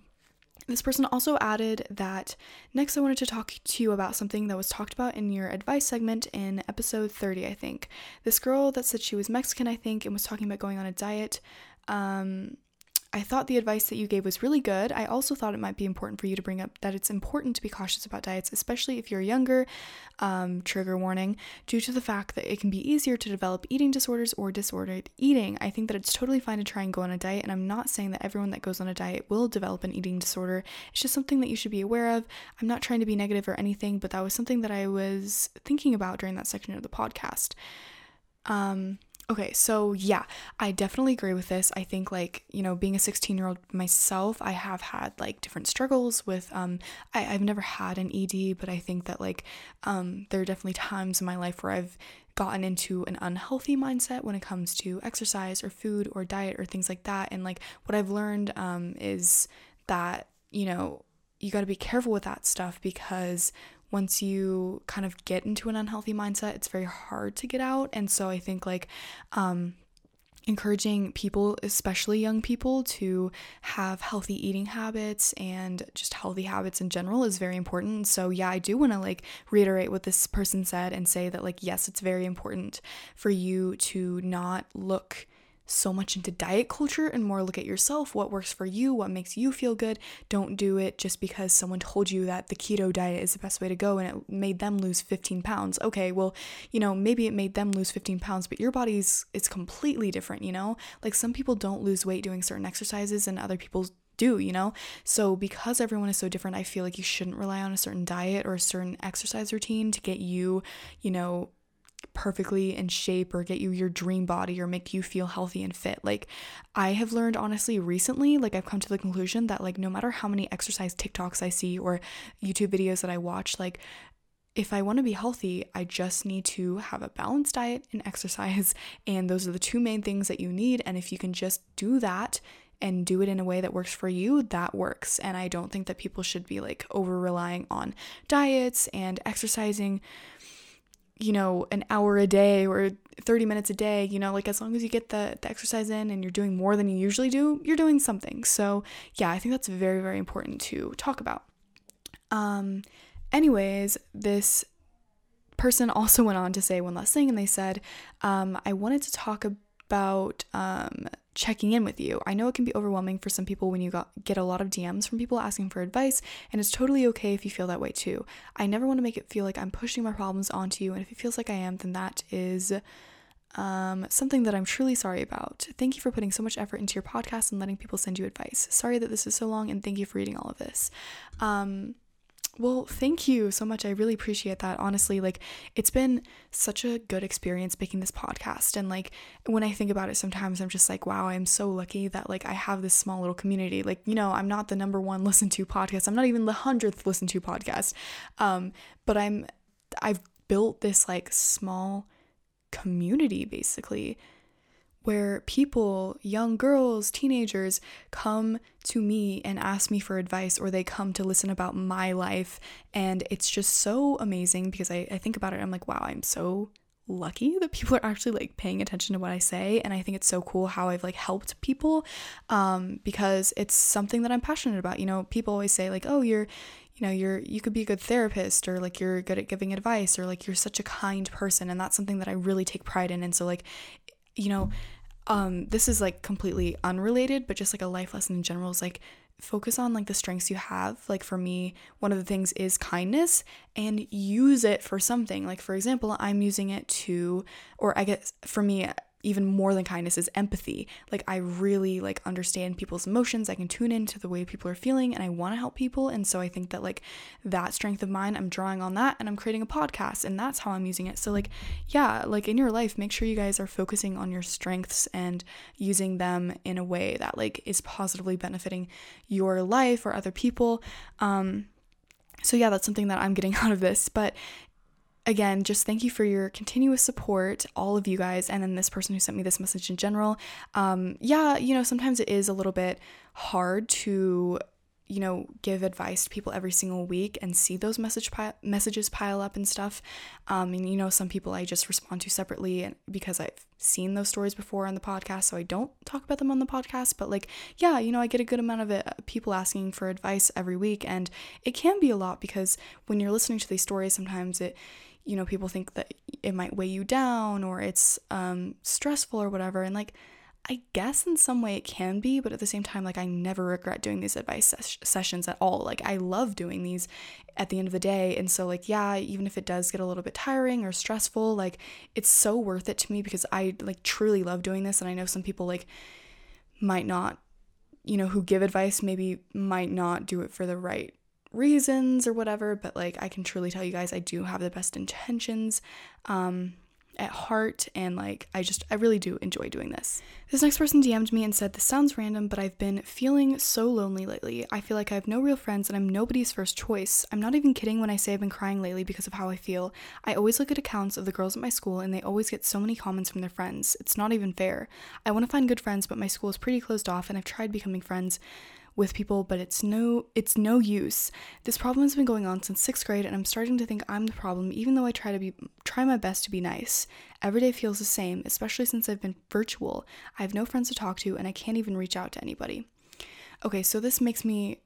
A: this person also added that next I wanted to talk to you about something that was talked about in your advice segment in episode 30, I think. This girl that said she was Mexican, I think, and was talking about going on a diet. Um, I thought the advice that you gave was really good. I also thought it might be important for you to bring up that it's important to be cautious about diets, especially if you're younger. Um, trigger warning, due to the fact that it can be easier to develop eating disorders or disordered eating. I think that it's totally fine to try and go on a diet, and I'm not saying that everyone that goes on a diet will develop an eating disorder. It's just something that you should be aware of. I'm not trying to be negative or anything, but that was something that I was thinking about during that section of the podcast. Um, Okay, so yeah, I definitely agree with this. I think like, you know, being a 16 year old myself, I have had like different struggles with um I, I've never had an ED, but I think that like um there are definitely times in my life where I've gotten into an unhealthy mindset when it comes to exercise or food or diet or things like that. And like what I've learned um is that, you know, you got to be careful with that stuff because once you kind of get into an unhealthy mindset, it's very hard to get out. And so I think like um encouraging people, especially young people, to have healthy eating habits and just healthy habits in general is very important. So, yeah, I do want to like reiterate what this person said and say that, like, yes, it's very important for you to not look so much into diet culture and more look at yourself, what works for you, what makes you feel good. Don't do it just because someone told you that the keto diet is the best way to go and it made them lose 15 pounds. Okay, well, you know, maybe it made them lose 15 pounds, but your body's it's completely different, you know? Like some people don't lose weight doing certain exercises and other people do, you know? So, because everyone is so different, I feel like you shouldn't rely on a certain diet or a certain exercise routine to get you, you know, perfectly in shape or get you your dream body or make you feel healthy and fit. Like I have learned honestly recently, like I've come to the conclusion that like no matter how many exercise TikToks I see or YouTube videos that I watch, like if I want to be healthy, I just need to have a balanced diet and exercise. And those are the two main things that you need. And if you can just do that and do it in a way that works for you, that works. And I don't think that people should be like over relying on diets and exercising you know, an hour a day or 30 minutes a day, you know, like as long as you get the, the exercise in and you're doing more than you usually do, you're doing something. So, yeah, I think that's very, very important to talk about. Um, anyways, this person also went on to say one last thing and they said, um, I wanted to talk about um, checking in with you. I know it can be overwhelming for some people when you got, get a lot of DMs from people asking for advice, and it's totally okay if you feel that way too. I never want to make it feel like I'm pushing my problems onto you, and if it feels like I am, then that is um, something that I'm truly sorry about. Thank you for putting so much effort into your podcast and letting people send you advice. Sorry that this is so long, and thank you for reading all of this. Um, well, thank you so much. I really appreciate that. Honestly, like it's been such a good experience making this podcast. And like when I think about it sometimes I'm just like, wow, I'm so lucky that like I have this small little community. Like, you know, I'm not the number one listened to podcast. I'm not even the hundredth listened to podcast. Um, but I'm I've built this like small community basically where people, young girls, teenagers, come to me and ask me for advice or they come to listen about my life. And it's just so amazing because I, I think about it, I'm like, wow, I'm so lucky that people are actually like paying attention to what I say and I think it's so cool how I've like helped people um because it's something that I'm passionate about. You know, people always say like, "Oh, you're you know, you're you could be a good therapist or like you're good at giving advice or like you're such a kind person." And that's something that I really take pride in. And so like you know, um, this is like completely unrelated, but just like a life lesson in general is like focus on like the strengths you have. Like for me, one of the things is kindness and use it for something. Like for example, I'm using it to, or I guess for me, even more than kindness is empathy. Like I really like understand people's emotions. I can tune into the way people are feeling and I want to help people. And so I think that like that strength of mine, I'm drawing on that and I'm creating a podcast and that's how I'm using it. So like yeah, like in your life, make sure you guys are focusing on your strengths and using them in a way that like is positively benefiting your life or other people. Um so yeah, that's something that I'm getting out of this. But again, just thank you for your continuous support, all of you guys, and then this person who sent me this message in general. Um, yeah, you know, sometimes it is a little bit hard to you know, give advice to people every single week and see those message pi- messages pile up and stuff. Um, and you know, some people I just respond to separately because I've seen those stories before on the podcast, so I don't talk about them on the podcast. But like, yeah, you know, I get a good amount of it, uh, people asking for advice every week, and it can be a lot because when you're listening to these stories, sometimes it you know, people think that it might weigh you down or it's um, stressful or whatever. And like, I guess in some way it can be, but at the same time, like, I never regret doing these advice ses- sessions at all. Like, I love doing these at the end of the day. And so, like, yeah, even if it does get a little bit tiring or stressful, like, it's so worth it to me because I, like, truly love doing this. And I know some people, like, might not, you know, who give advice maybe might not do it for the right reasons or whatever, but like I can truly tell you guys I do have the best intentions. Um at heart and like I just I really do enjoy doing this. This next person DM'd me and said, This sounds random, but I've been feeling so lonely lately. I feel like I have no real friends and I'm nobody's first choice. I'm not even kidding when I say I've been crying lately because of how I feel. I always look at accounts of the girls at my school and they always get so many comments from their friends. It's not even fair. I want to find good friends, but my school is pretty closed off and I've tried becoming friends with people, but it's no it's no use. This problem has been going on since 6th grade and I'm starting to think I'm the problem even though I try to be try my best to be nice. Every day feels the same, especially since I've been virtual. I have no friends to talk to and I can't even reach out to anybody. Okay, so this makes me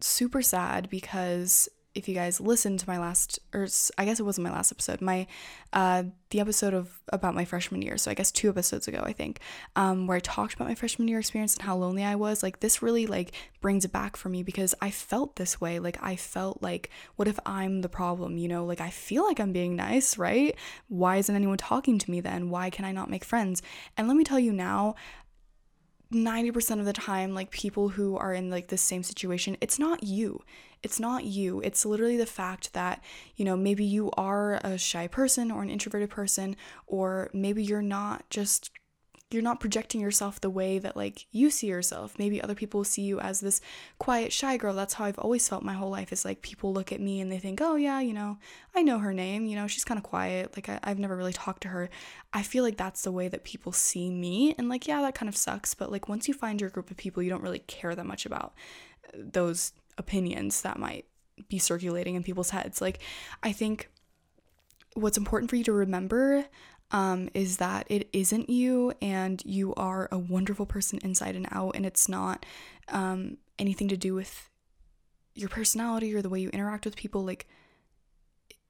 A: super sad because if you guys listened to my last or I guess it wasn't my last episode, my uh the episode of about my freshman year. So I guess two episodes ago, I think, um where I talked about my freshman year experience and how lonely I was. Like this really like brings it back for me because I felt this way. Like I felt like what if I'm the problem, you know? Like I feel like I'm being nice, right? Why isn't anyone talking to me then? Why can I not make friends? And let me tell you now, 90% of the time like people who are in like the same situation it's not you it's not you it's literally the fact that you know maybe you are a shy person or an introverted person or maybe you're not just you're not projecting yourself the way that like you see yourself. Maybe other people see you as this quiet, shy girl. That's how I've always felt my whole life. Is like people look at me and they think, oh yeah, you know, I know her name. You know, she's kind of quiet. Like I, I've never really talked to her. I feel like that's the way that people see me, and like yeah, that kind of sucks. But like once you find your group of people, you don't really care that much about uh, those opinions that might be circulating in people's heads. Like I think what's important for you to remember um, is that it isn't you and you are a wonderful person inside and out, and it's not um, anything to do with your personality or the way you interact with people. Like,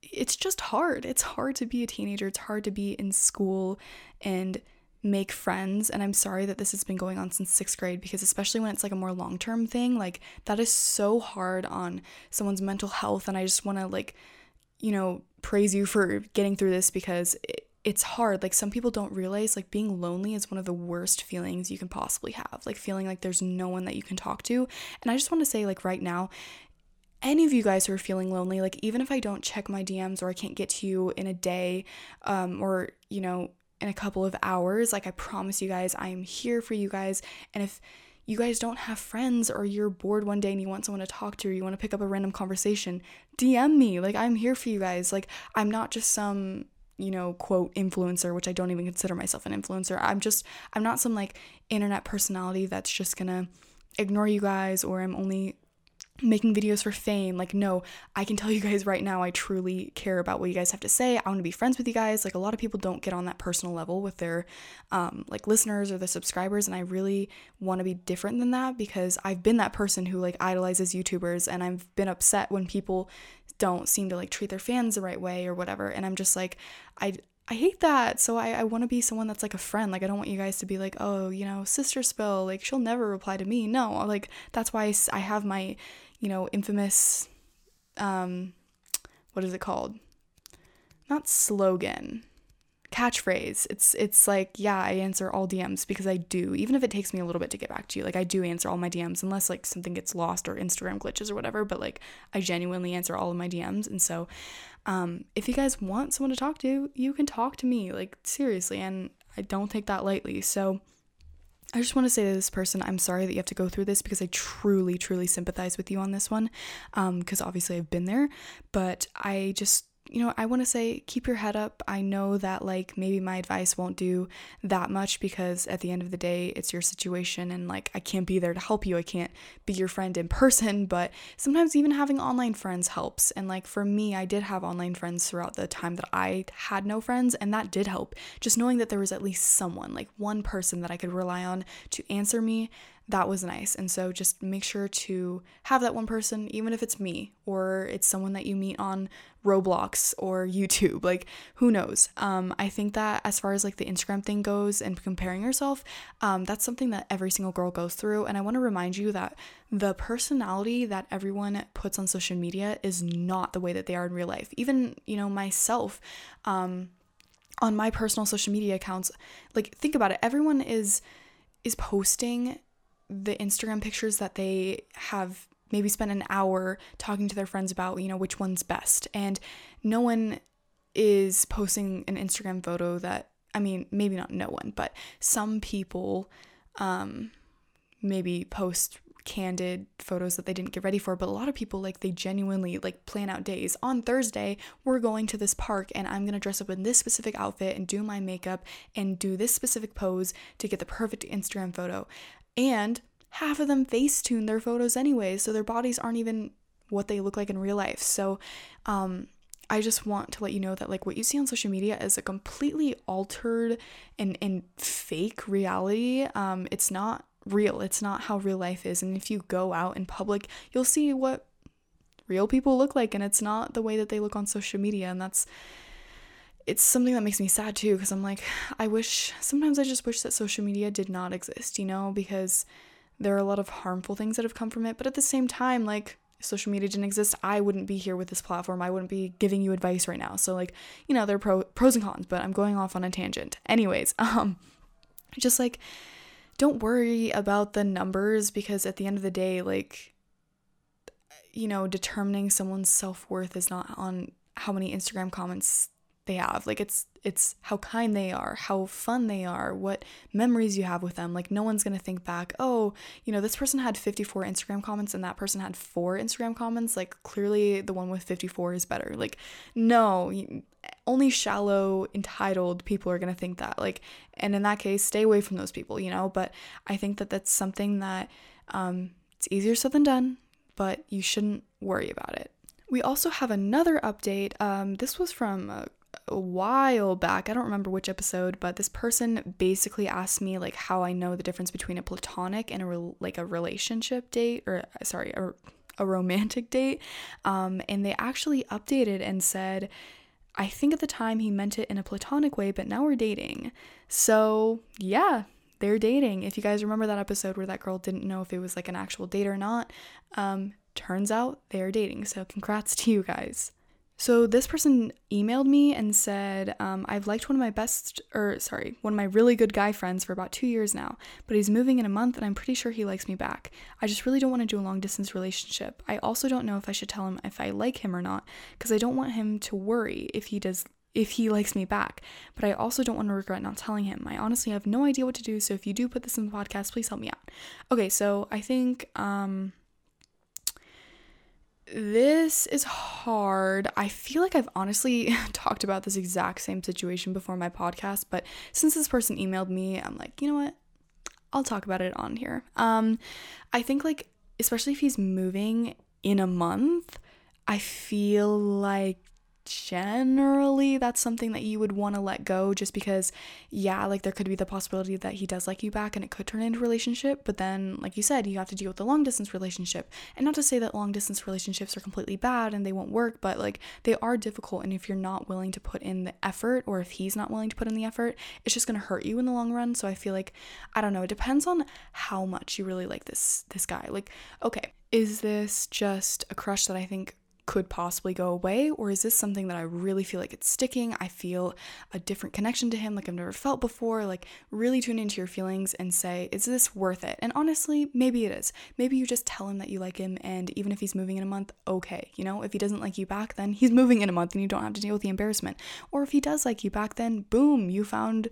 A: it's just hard. It's hard to be a teenager, it's hard to be in school and make friends and i'm sorry that this has been going on since sixth grade because especially when it's like a more long-term thing like that is so hard on someone's mental health and i just want to like you know praise you for getting through this because it, it's hard. Like some people don't realize like being lonely is one of the worst feelings you can possibly have. Like feeling like there's no one that you can talk to. And I just want to say like right now, any of you guys who are feeling lonely, like even if I don't check my DMs or I can't get to you in a day um or you know in a couple of hours, like I promise you guys I am here for you guys. And if you guys don't have friends or you're bored one day and you want someone to talk to or you want to pick up a random conversation, DM me. Like I'm here for you guys. Like I'm not just some you know, quote influencer, which I don't even consider myself an influencer. I'm just, I'm not some like internet personality that's just gonna ignore you guys or I'm only making videos for fame. Like, no, I can tell you guys right now, I truly care about what you guys have to say. I want to be friends with you guys. Like, a lot of people don't get on that personal level with their um, like listeners or their subscribers, and I really want to be different than that because I've been that person who like idolizes YouTubers, and I've been upset when people don't seem to like treat their fans the right way or whatever. And I'm just like, I I hate that. So I, I want to be someone that's like a friend. Like I don't want you guys to be like, oh, you know, sister spill. Like she'll never reply to me. No, like that's why I, I have my, you know, infamous, um, what is it called? Not slogan catchphrase. It's it's like, yeah, I answer all DMs because I do, even if it takes me a little bit to get back to you. Like I do answer all my DMs unless like something gets lost or Instagram glitches or whatever, but like I genuinely answer all of my DMs. And so um if you guys want someone to talk to, you can talk to me. Like seriously, and I don't take that lightly. So I just want to say to this person, I'm sorry that you have to go through this because I truly, truly sympathize with you on this one. Um, because obviously I've been there, but I just you know, I want to say keep your head up. I know that, like, maybe my advice won't do that much because at the end of the day, it's your situation and, like, I can't be there to help you. I can't be your friend in person, but sometimes even having online friends helps. And, like, for me, I did have online friends throughout the time that I had no friends, and that did help. Just knowing that there was at least someone, like one person that I could rely on to answer me that was nice. And so just make sure to have that one person, even if it's me or it's someone that you meet on Roblox or YouTube. Like, who knows? Um, I think that as far as like the Instagram thing goes and comparing yourself, um, that's something that every single girl goes through. And I want to remind you that the personality that everyone puts on social media is not the way that they are in real life. Even, you know, myself, um, on my personal social media accounts, like, think about it. Everyone is is posting the Instagram pictures that they have maybe spent an hour talking to their friends about, you know, which one's best. And no one is posting an Instagram photo that I mean, maybe not no one, but some people um maybe post candid photos that they didn't get ready for. But a lot of people like they genuinely like plan out days. On thursday we're going to this park and i'm going to dress up in this specific outfit and do my makeup and do this specific pose to get the perfect instagram photo and half of them face tune their photos anyway so their bodies aren't even what they look like in real life so um I just want to let you know that like what you see on social media is a completely altered and and fake reality. Um, it's not real. It's not how real life is. And if you go out in public, you'll see what real people look like, and it's not the way that they look on social media. And that's it's something that makes me sad too because I'm like, I wish sometimes I just wish that social media did not exist, you know, because there are a lot of harmful things that have come from it. But at the same time, like social media didn't exist, I wouldn't be here with this platform. I wouldn't be giving you advice right now. So like, you know, there are pro- pros and cons, but I'm going off on a tangent. Anyways, um just like don't worry about the numbers because at the end of the day, like you know, determining someone's self-worth is not on how many Instagram comments they have. Like it's it's how kind they are, how fun they are, what memories you have with them. Like no one's going to think back, "Oh, you know, this person had 54 Instagram comments and that person had 4 Instagram comments. Like clearly the one with 54 is better." Like no, only shallow entitled people are going to think that. Like and in that case, stay away from those people, you know? But I think that that's something that um it's easier said than done, but you shouldn't worry about it. We also have another update. Um, this was from a a while back. I don't remember which episode, but this person basically asked me like how I know the difference between a platonic and a re- like a relationship date or sorry, a, a romantic date. Um, and they actually updated and said, I think at the time he meant it in a platonic way, but now we're dating. So, yeah, they're dating. If you guys remember that episode where that girl didn't know if it was like an actual date or not, um, turns out they're dating. So, congrats to you guys. So this person emailed me and said, um, I've liked one of my best, or sorry, one of my really good guy friends for about two years now, but he's moving in a month and I'm pretty sure he likes me back. I just really don't want to do a long distance relationship. I also don't know if I should tell him if I like him or not, because I don't want him to worry if he does if he likes me back, but I also don't want to regret not telling him. I honestly have no idea what to do, so if you do put this in the podcast, please help me out. Okay, so I think um this is hard. I feel like I've honestly talked about this exact same situation before my podcast, but since this person emailed me, I'm like, you know what? I'll talk about it on here. Um I think like especially if he's moving in a month, I feel like generally that's something that you would want to let go just because yeah like there could be the possibility that he does like you back and it could turn into a relationship but then like you said you have to deal with the long distance relationship. And not to say that long distance relationships are completely bad and they won't work but like they are difficult and if you're not willing to put in the effort or if he's not willing to put in the effort it's just going to hurt you in the long run. So i feel like i don't know it depends on how much you really like this this guy. Like okay is this just a crush that i think could possibly go away or is this something that I really feel like it's sticking? I feel a different connection to him like I've never felt before. Like really tune into your feelings and say, is this worth it? And honestly, maybe it is. Maybe you just tell him that you like him and even if he's moving in a month, okay. You know, if he doesn't like you back, then he's moving in a month and you don't have to deal with the embarrassment. Or if he does like you back, then boom, you found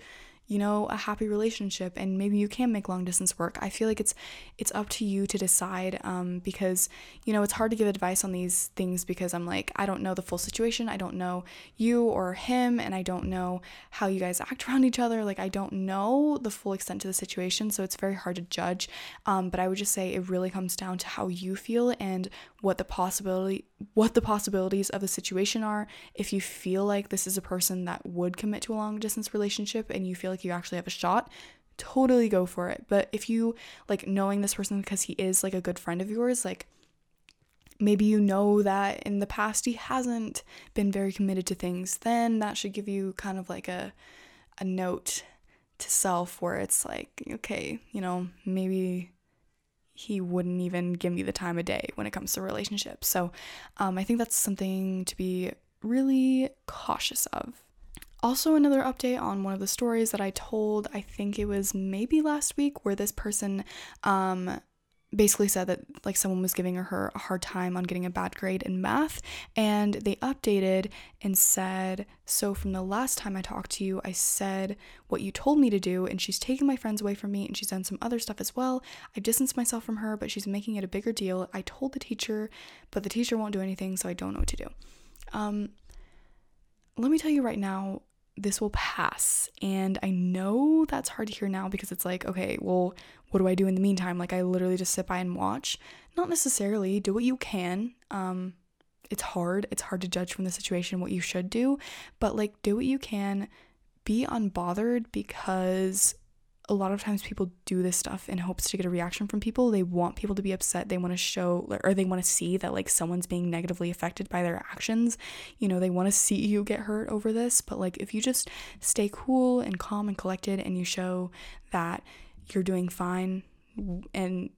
A: you know a happy relationship and maybe you can make long distance work. I feel like it's it's up to you to decide um, because you know it's hard to give advice on these things because i'm like i don't know the full situation. I don't know you or him and i don't know how you guys act around each other. Like i don't know the full extent to the situation so it's very hard to judge. Um, but i would just say it really comes down to how you feel and what the possibility what the possibilities of the situation are. If you feel like this is a person that would commit to a long distance relationship and you feel like you actually have a shot totally go for it but if you like knowing this person because he is like a good friend of yours like maybe you know that in the past he hasn't been very committed to things then that should give you kind of like a a note to self where it's like okay you know maybe he wouldn't even give me the time of day when it comes to relationships. So um, I think that's something to be really cautious of. Also, another update on one of the stories that I told, I think it was maybe last week, where this person um, basically said that like someone was giving her a hard time on getting a bad grade in math and they updated and said so from the last time I talked to you I said what you told me to do and she's taken my friends away from me and she's done some other stuff as well. I've distanced myself from her but she's making it a bigger deal. I told the teacher but the teacher won't do anything so I don't know what to do. Um let me tell you right now this will pass. And I know that's hard to hear now because it's like, okay, well, what do I do in the meantime? Like, I literally just sit by and watch. Not necessarily. Do what you can. Um, it's hard. It's hard to judge from the situation what you should do, but like, do what you can. Be unbothered because a lot of times people do this stuff in hopes to get a reaction from people. They want people to be upset. They want to show or they want to see that like someone's being negatively affected by their actions. You know, they want to see you get hurt over this, but like if you just stay cool and calm and collected and you show that you're doing fine and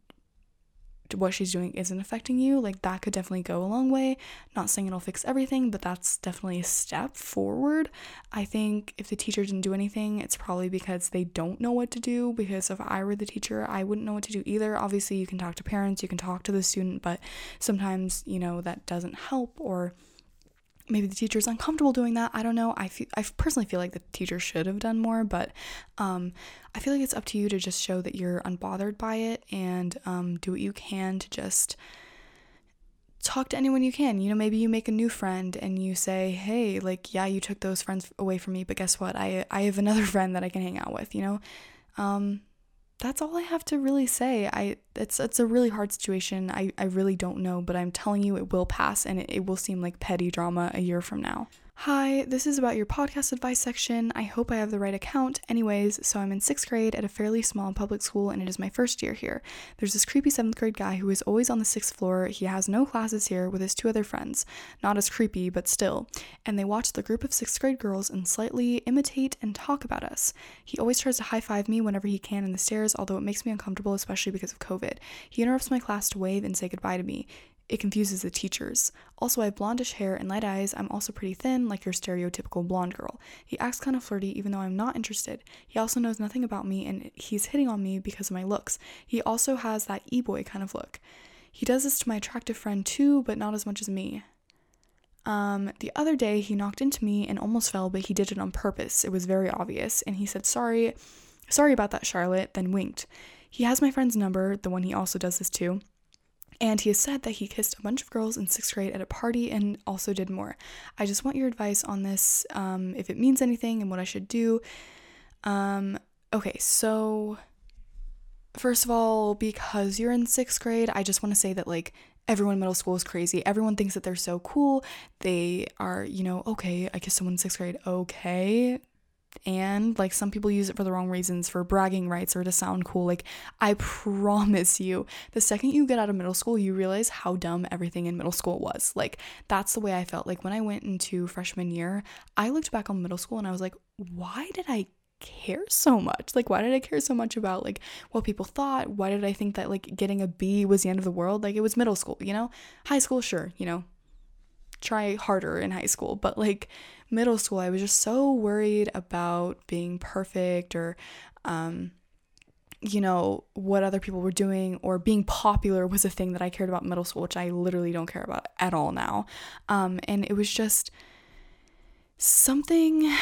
A: what she's doing isn't affecting you, like that could definitely go a long way. Not saying it'll fix everything, but that's definitely a step forward. I think if the teacher didn't do anything, it's probably because they don't know what to do. Because if I were the teacher, I wouldn't know what to do either. Obviously, you can talk to parents, you can talk to the student, but sometimes, you know, that doesn't help or maybe the teacher is uncomfortable doing that. I don't know. I feel I personally feel like the teacher should have done more, but um, I feel like it's up to you to just show that you're unbothered by it and um, do what you can to just talk to anyone you can. You know, maybe you make a new friend and you say, "Hey, like, yeah, you took those friends away from me, but guess what? I I have another friend that I can hang out with." You know, um, that's all I have to really say. I it's it's a really hard situation. I, I really don't know, but I'm telling you it will pass and it, it will seem like petty drama a year from now. Hi, this is about your podcast advice section. I hope I have the right account. Anyways, so I'm in sixth grade at a fairly small public school and it is my first year here. There's this creepy seventh grade guy who is always on the sixth floor. He has no classes here with his two other friends. Not as creepy, but still. And they watch the group of sixth grade girls and slightly imitate and talk about us. He always tries to high five me whenever he can in the stairs, although it makes me uncomfortable, especially because of COVID. He interrupts my class to wave and say goodbye to me. It confuses the teachers. Also, I have blondish hair and light eyes. I'm also pretty thin, like your stereotypical blonde girl. He acts kind of flirty, even though I'm not interested. He also knows nothing about me, and he's hitting on me because of my looks. He also has that e boy kind of look. He does this to my attractive friend too, but not as much as me. Um, the other day, he knocked into me and almost fell, but he did it on purpose. It was very obvious, and he said, Sorry, sorry about that, Charlotte, then winked. He has my friend's number, the one he also does this to. And he has said that he kissed a bunch of girls in sixth grade at a party and also did more. I just want your advice on this, um, if it means anything and what I should do. Um, okay, so first of all, because you're in sixth grade, I just want to say that, like, everyone in middle school is crazy. Everyone thinks that they're so cool. They are, you know, okay, I kissed someone in sixth grade. Okay, and like some people use it for the wrong reasons for bragging rights or to sound cool. Like i promise you the second you get out of middle school you realize how dumb everything in middle school was. Like that's the way i felt. Like when i went into freshman year i looked back on middle school and i was like why did i care so much? Like why did i care so much about like what people thought? Why did i think that like getting a b was the end of the world? Like it was middle school you know? High school sure you know. Try harder in high school, but like middle school, I was just so worried about being perfect or, um, you know, what other people were doing or being popular was a thing that I cared about middle school, which I literally don't care about at all now. Um, and it was just something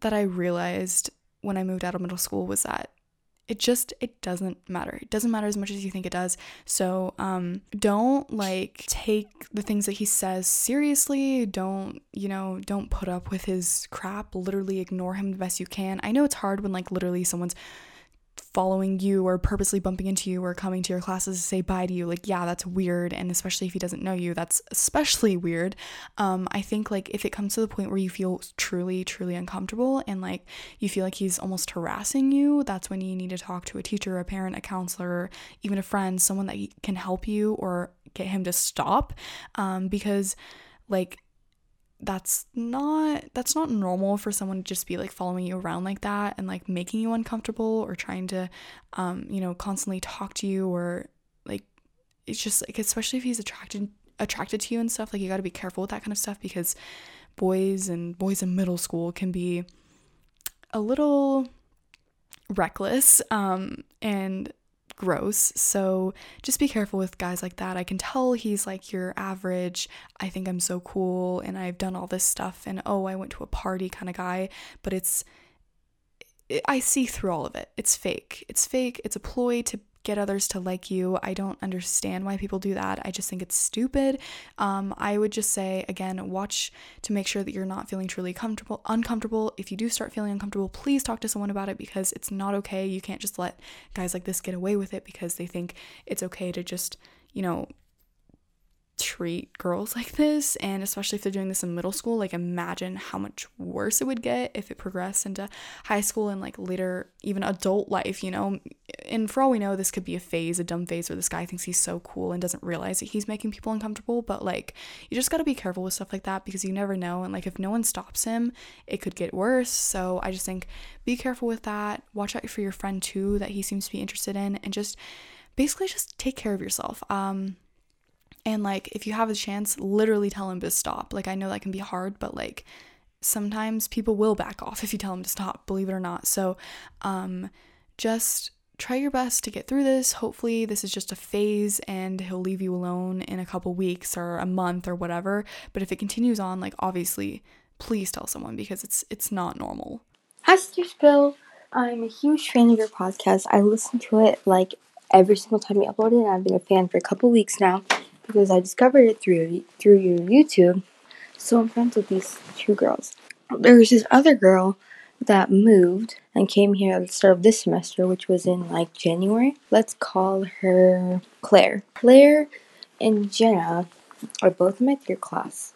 A: that I realized when I moved out of middle school was that it just it doesn't matter. It doesn't matter as much as you think it does. So um don't like take the things that he says seriously. Don't you know don't put up with his crap. Literally ignore him the best you can. I know it's hard when like literally someone's following you or purposely bumping into you or coming to your classes to say bye to you like yeah that's weird. And especially if he doesn't know you that's especially weird. Um i think like if it comes to the point where you feel truly truly uncomfortable and like you feel like he's almost harassing you that's when you need to talk to a teacher a parent a counselor even a friend someone that can help you or get him to stop. Um because like that's not that's not normal for someone to just be like following you around like that and like making you uncomfortable or trying to um you know constantly talk to you or like it's just like especially if he's attracted attracted to you and stuff like you got to be careful with that kind of stuff because boys and boys in middle school can be a little reckless um and gross. So just be careful with guys like that. I can tell he's like your average, I think I'm so cool and I've done all this stuff and oh, I went to a party kind of guy, but it's I see through all of it. It's fake. It's fake. It's a ploy to get others to like you. I don't understand why people do that. I just think it's stupid. Um, I would just say again, watch to make sure that you're not feeling truly comfortable, uncomfortable. If you do start feeling uncomfortable, please talk to someone about it because it's not okay. You can't just let guys like this get away with it because they think it's okay to just, you know, treat girls like this and especially if they're doing this in middle school like imagine how much worse it would get if it progressed into high school and like later even adult life you know? And for all we know this could be a phase a dumb phase where this guy thinks he's so cool and doesn't realize that he's making people uncomfortable but like you just got to be careful with stuff like that because you never know and like if no one stops him it could get worse. So i just think be careful with that. Watch out for your friend too that he seems to be interested in and just basically just take care of yourself. Um and like, if you have a chance, literally tell him to stop. Like, I know that can be hard, but like, sometimes people will back off if you tell them to stop, believe it or not. So, um, just try your best to get through this. Hopefully, this is just a phase and he'll leave you alone in a couple weeks or a month or whatever. But if it continues on, like, obviously, please tell someone because it's it's not normal.
B: Hi, Sister Spill. I'm a huge fan of your podcast. I listen to it like every single time you upload it, and I've been a fan for a couple weeks now because I discovered it through through your YouTube. So I'm friends with these two girls. There's this other girl that moved and came here at the start of this semester, which was in like January. Let's call her Claire. Claire and Jenna are both in my theater class,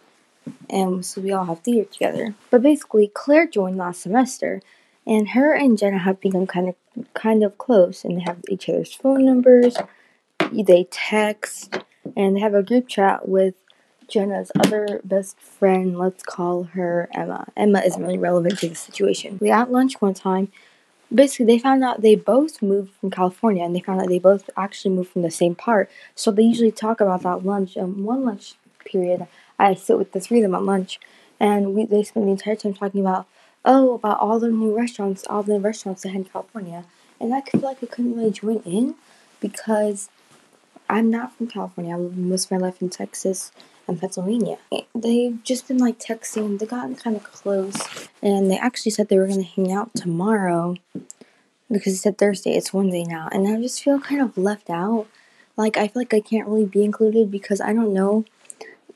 B: and so we all have theater together. But basically, Claire joined last semester, and her and Jenna have become kind of kind of close, and they have each other's phone numbers. They text and they have a group chat with Jenna's other best friend. Let's call her Emma. Emma isn't really relevant to the situation. We at lunch one time. Basically, they found out they both moved from California, and they found out they both actually moved from the same part. So they usually talk about that lunch. And one lunch period, I sit with the three of them at lunch, and we they spend the entire time talking about oh about all the new restaurants, all the restaurants they had in California. And I feel like I couldn't really join in because I'm not from California. I lived most of my life in Texas and Pennsylvania. They've just been like texting. They've gotten kind of close, and they actually said they were gonna hang out tomorrow because it said Thursday. It's Wednesday now, and I just feel kind of left out. Like I feel like I can't really be included because I don't know,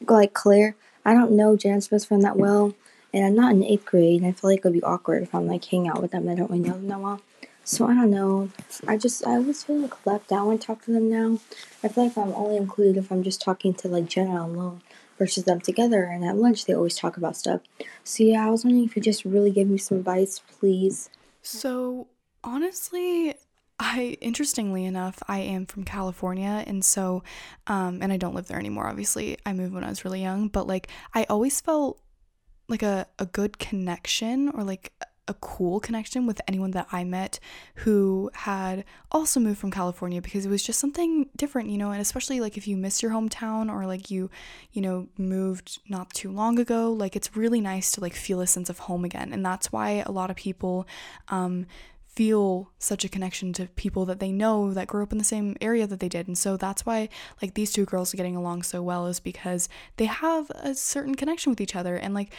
B: like Claire. I don't know Jan's best friend that well, and I'm not in eighth grade. And I feel like it'd be awkward if I'm like hanging out with them. I don't really know them that well. So I don't know. I just I always feel like left out when I talk to them now. I feel like I'm only included if I'm just talking to like Jenna alone versus them together. And at lunch they always talk about stuff. So yeah, I was wondering if you just really give me some advice, please.
A: So honestly, I interestingly enough, I am from California and so um and I don't live there anymore obviously. I moved when I was really young, but like I always felt like a a good connection or like a cool connection with anyone that I met who had also moved from California because it was just something different, you know, and especially like if you miss your hometown or like you, you know, moved not too long ago, like it's really nice to like feel a sense of home again. And that's why a lot of people um feel such a connection to people that they know that grew up in the same area that they did. And so that's why like these two girls are getting along so well is because they have a certain connection with each other. And like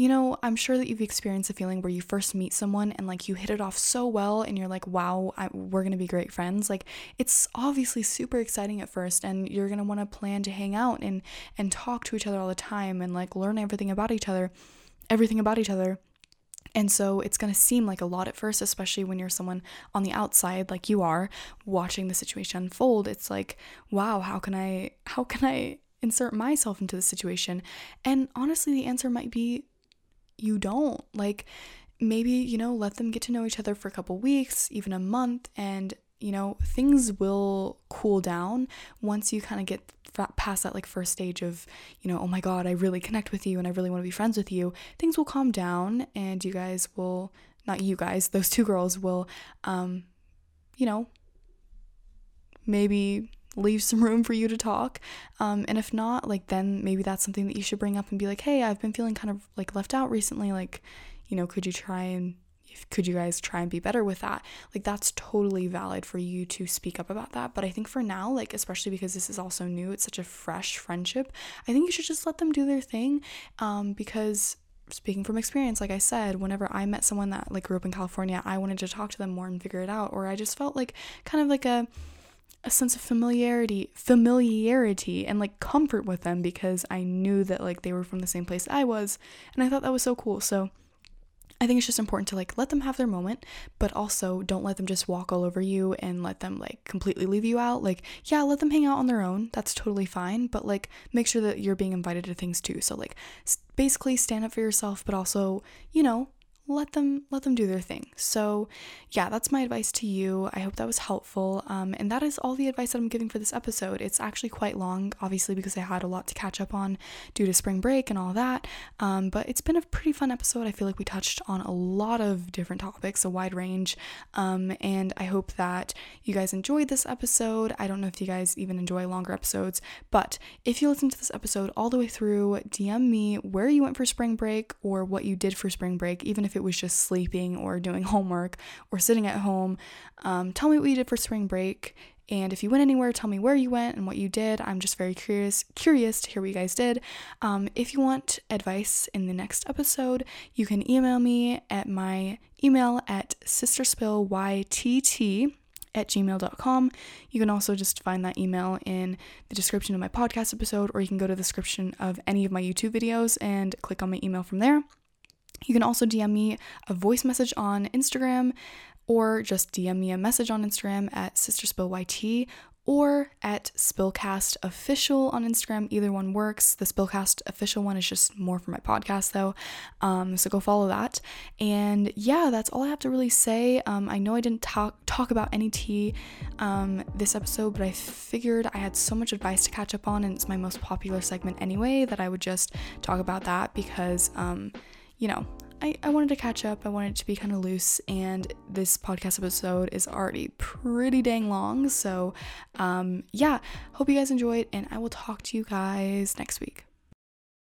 A: you know, I'm sure that you've experienced a feeling where you first meet someone and like you hit it off so well and you're like, wow, I, we're gonna be great friends. Like, it's obviously super exciting at first, and you're gonna wanna plan to hang out and, and talk to each other all the time and like learn everything about each other, everything about each other. And so it's going to seem like a lot at first, especially when you're someone on the outside like you are watching the situation unfold. It's like, wow, how can I how can I insert myself into the situation? And honestly, the answer might be you don't. Like maybe, you know, let them get to know each other for a couple weeks, even a month, and you know, things will cool down once you kind of get past that like first stage of, you know, oh my god, I really connect with you and I really want to be friends with you. Things will calm down and you guys will not you guys, those two girls will um you know, maybe leave some room for you to talk. Um, and if not, like then maybe that's something that you should bring up and be like, hey, I've been feeling kind of like left out recently. Like, you know, could you try and could you guys try and be better with that? Like, that's totally valid for you to speak up about that. But I think for now, like, especially because this is also new, it's such a fresh friendship, I think you should just let them do their thing um, because speaking from experience like i said whenever i met someone that like grew up in california i wanted to talk to them more and figure it out or i just felt like kind of like a a sense of familiarity familiarity and like comfort with them because I knew that like they were from the same place I was and I thought that was so cool. So I think it's just important to like let them have their moment, but also don't let them just walk all over you and let them like completely leave you out. Like, yeah, let them hang out on their own. That's totally fine, but like make sure that you're being invited to things too. So like basically stand up for yourself, but also, you know, let them let them do their thing. So yeah that's my advice to you. I hope that was helpful. Um, and that is all the advice that i'm giving for this episode. It's actually quite long obviously because i had a lot to catch up on due to spring break and all that. Um, but it's been a pretty fun episode. I feel like we touched on a lot of different topics a wide range. Um, and i hope that you guys enjoyed this episode. I don't know if you guys even enjoy longer episodes but if you listen to this episode all the way through dm me where you went for spring break or what you did for spring break even if it it was just sleeping or doing homework or sitting at home. Um, tell me what you did for spring break. And if you went anywhere, tell me where you went and what you did. I'm just very curious curious to hear what you guys did. Um, if you want advice in the next episode, you can email me at my email at sisterspillytt at gmail.com. You can also just find that email in the description of my podcast episode, or you can go to the description of any of my YouTube videos and click on my email from there. You can also DM me a voice message on Instagram or just DM me a message on Instagram at sisterspillyt or at Spillcast Official on Instagram. Either one works. The Spillcast Official one is just more for my podcast, though. Um, so go follow that. And yeah, that's all I have to really say. Um, I know I didn't talk talk about any tea um, this episode, but I figured I had so much advice to catch up on, and it's my most popular segment anyway that I would just talk about that because um, you know, I, I wanted to catch up. I wanted to be kind of loose, and this podcast episode is already pretty dang long. So, um, yeah, hope you guys enjoyed, and I will talk to you guys next week.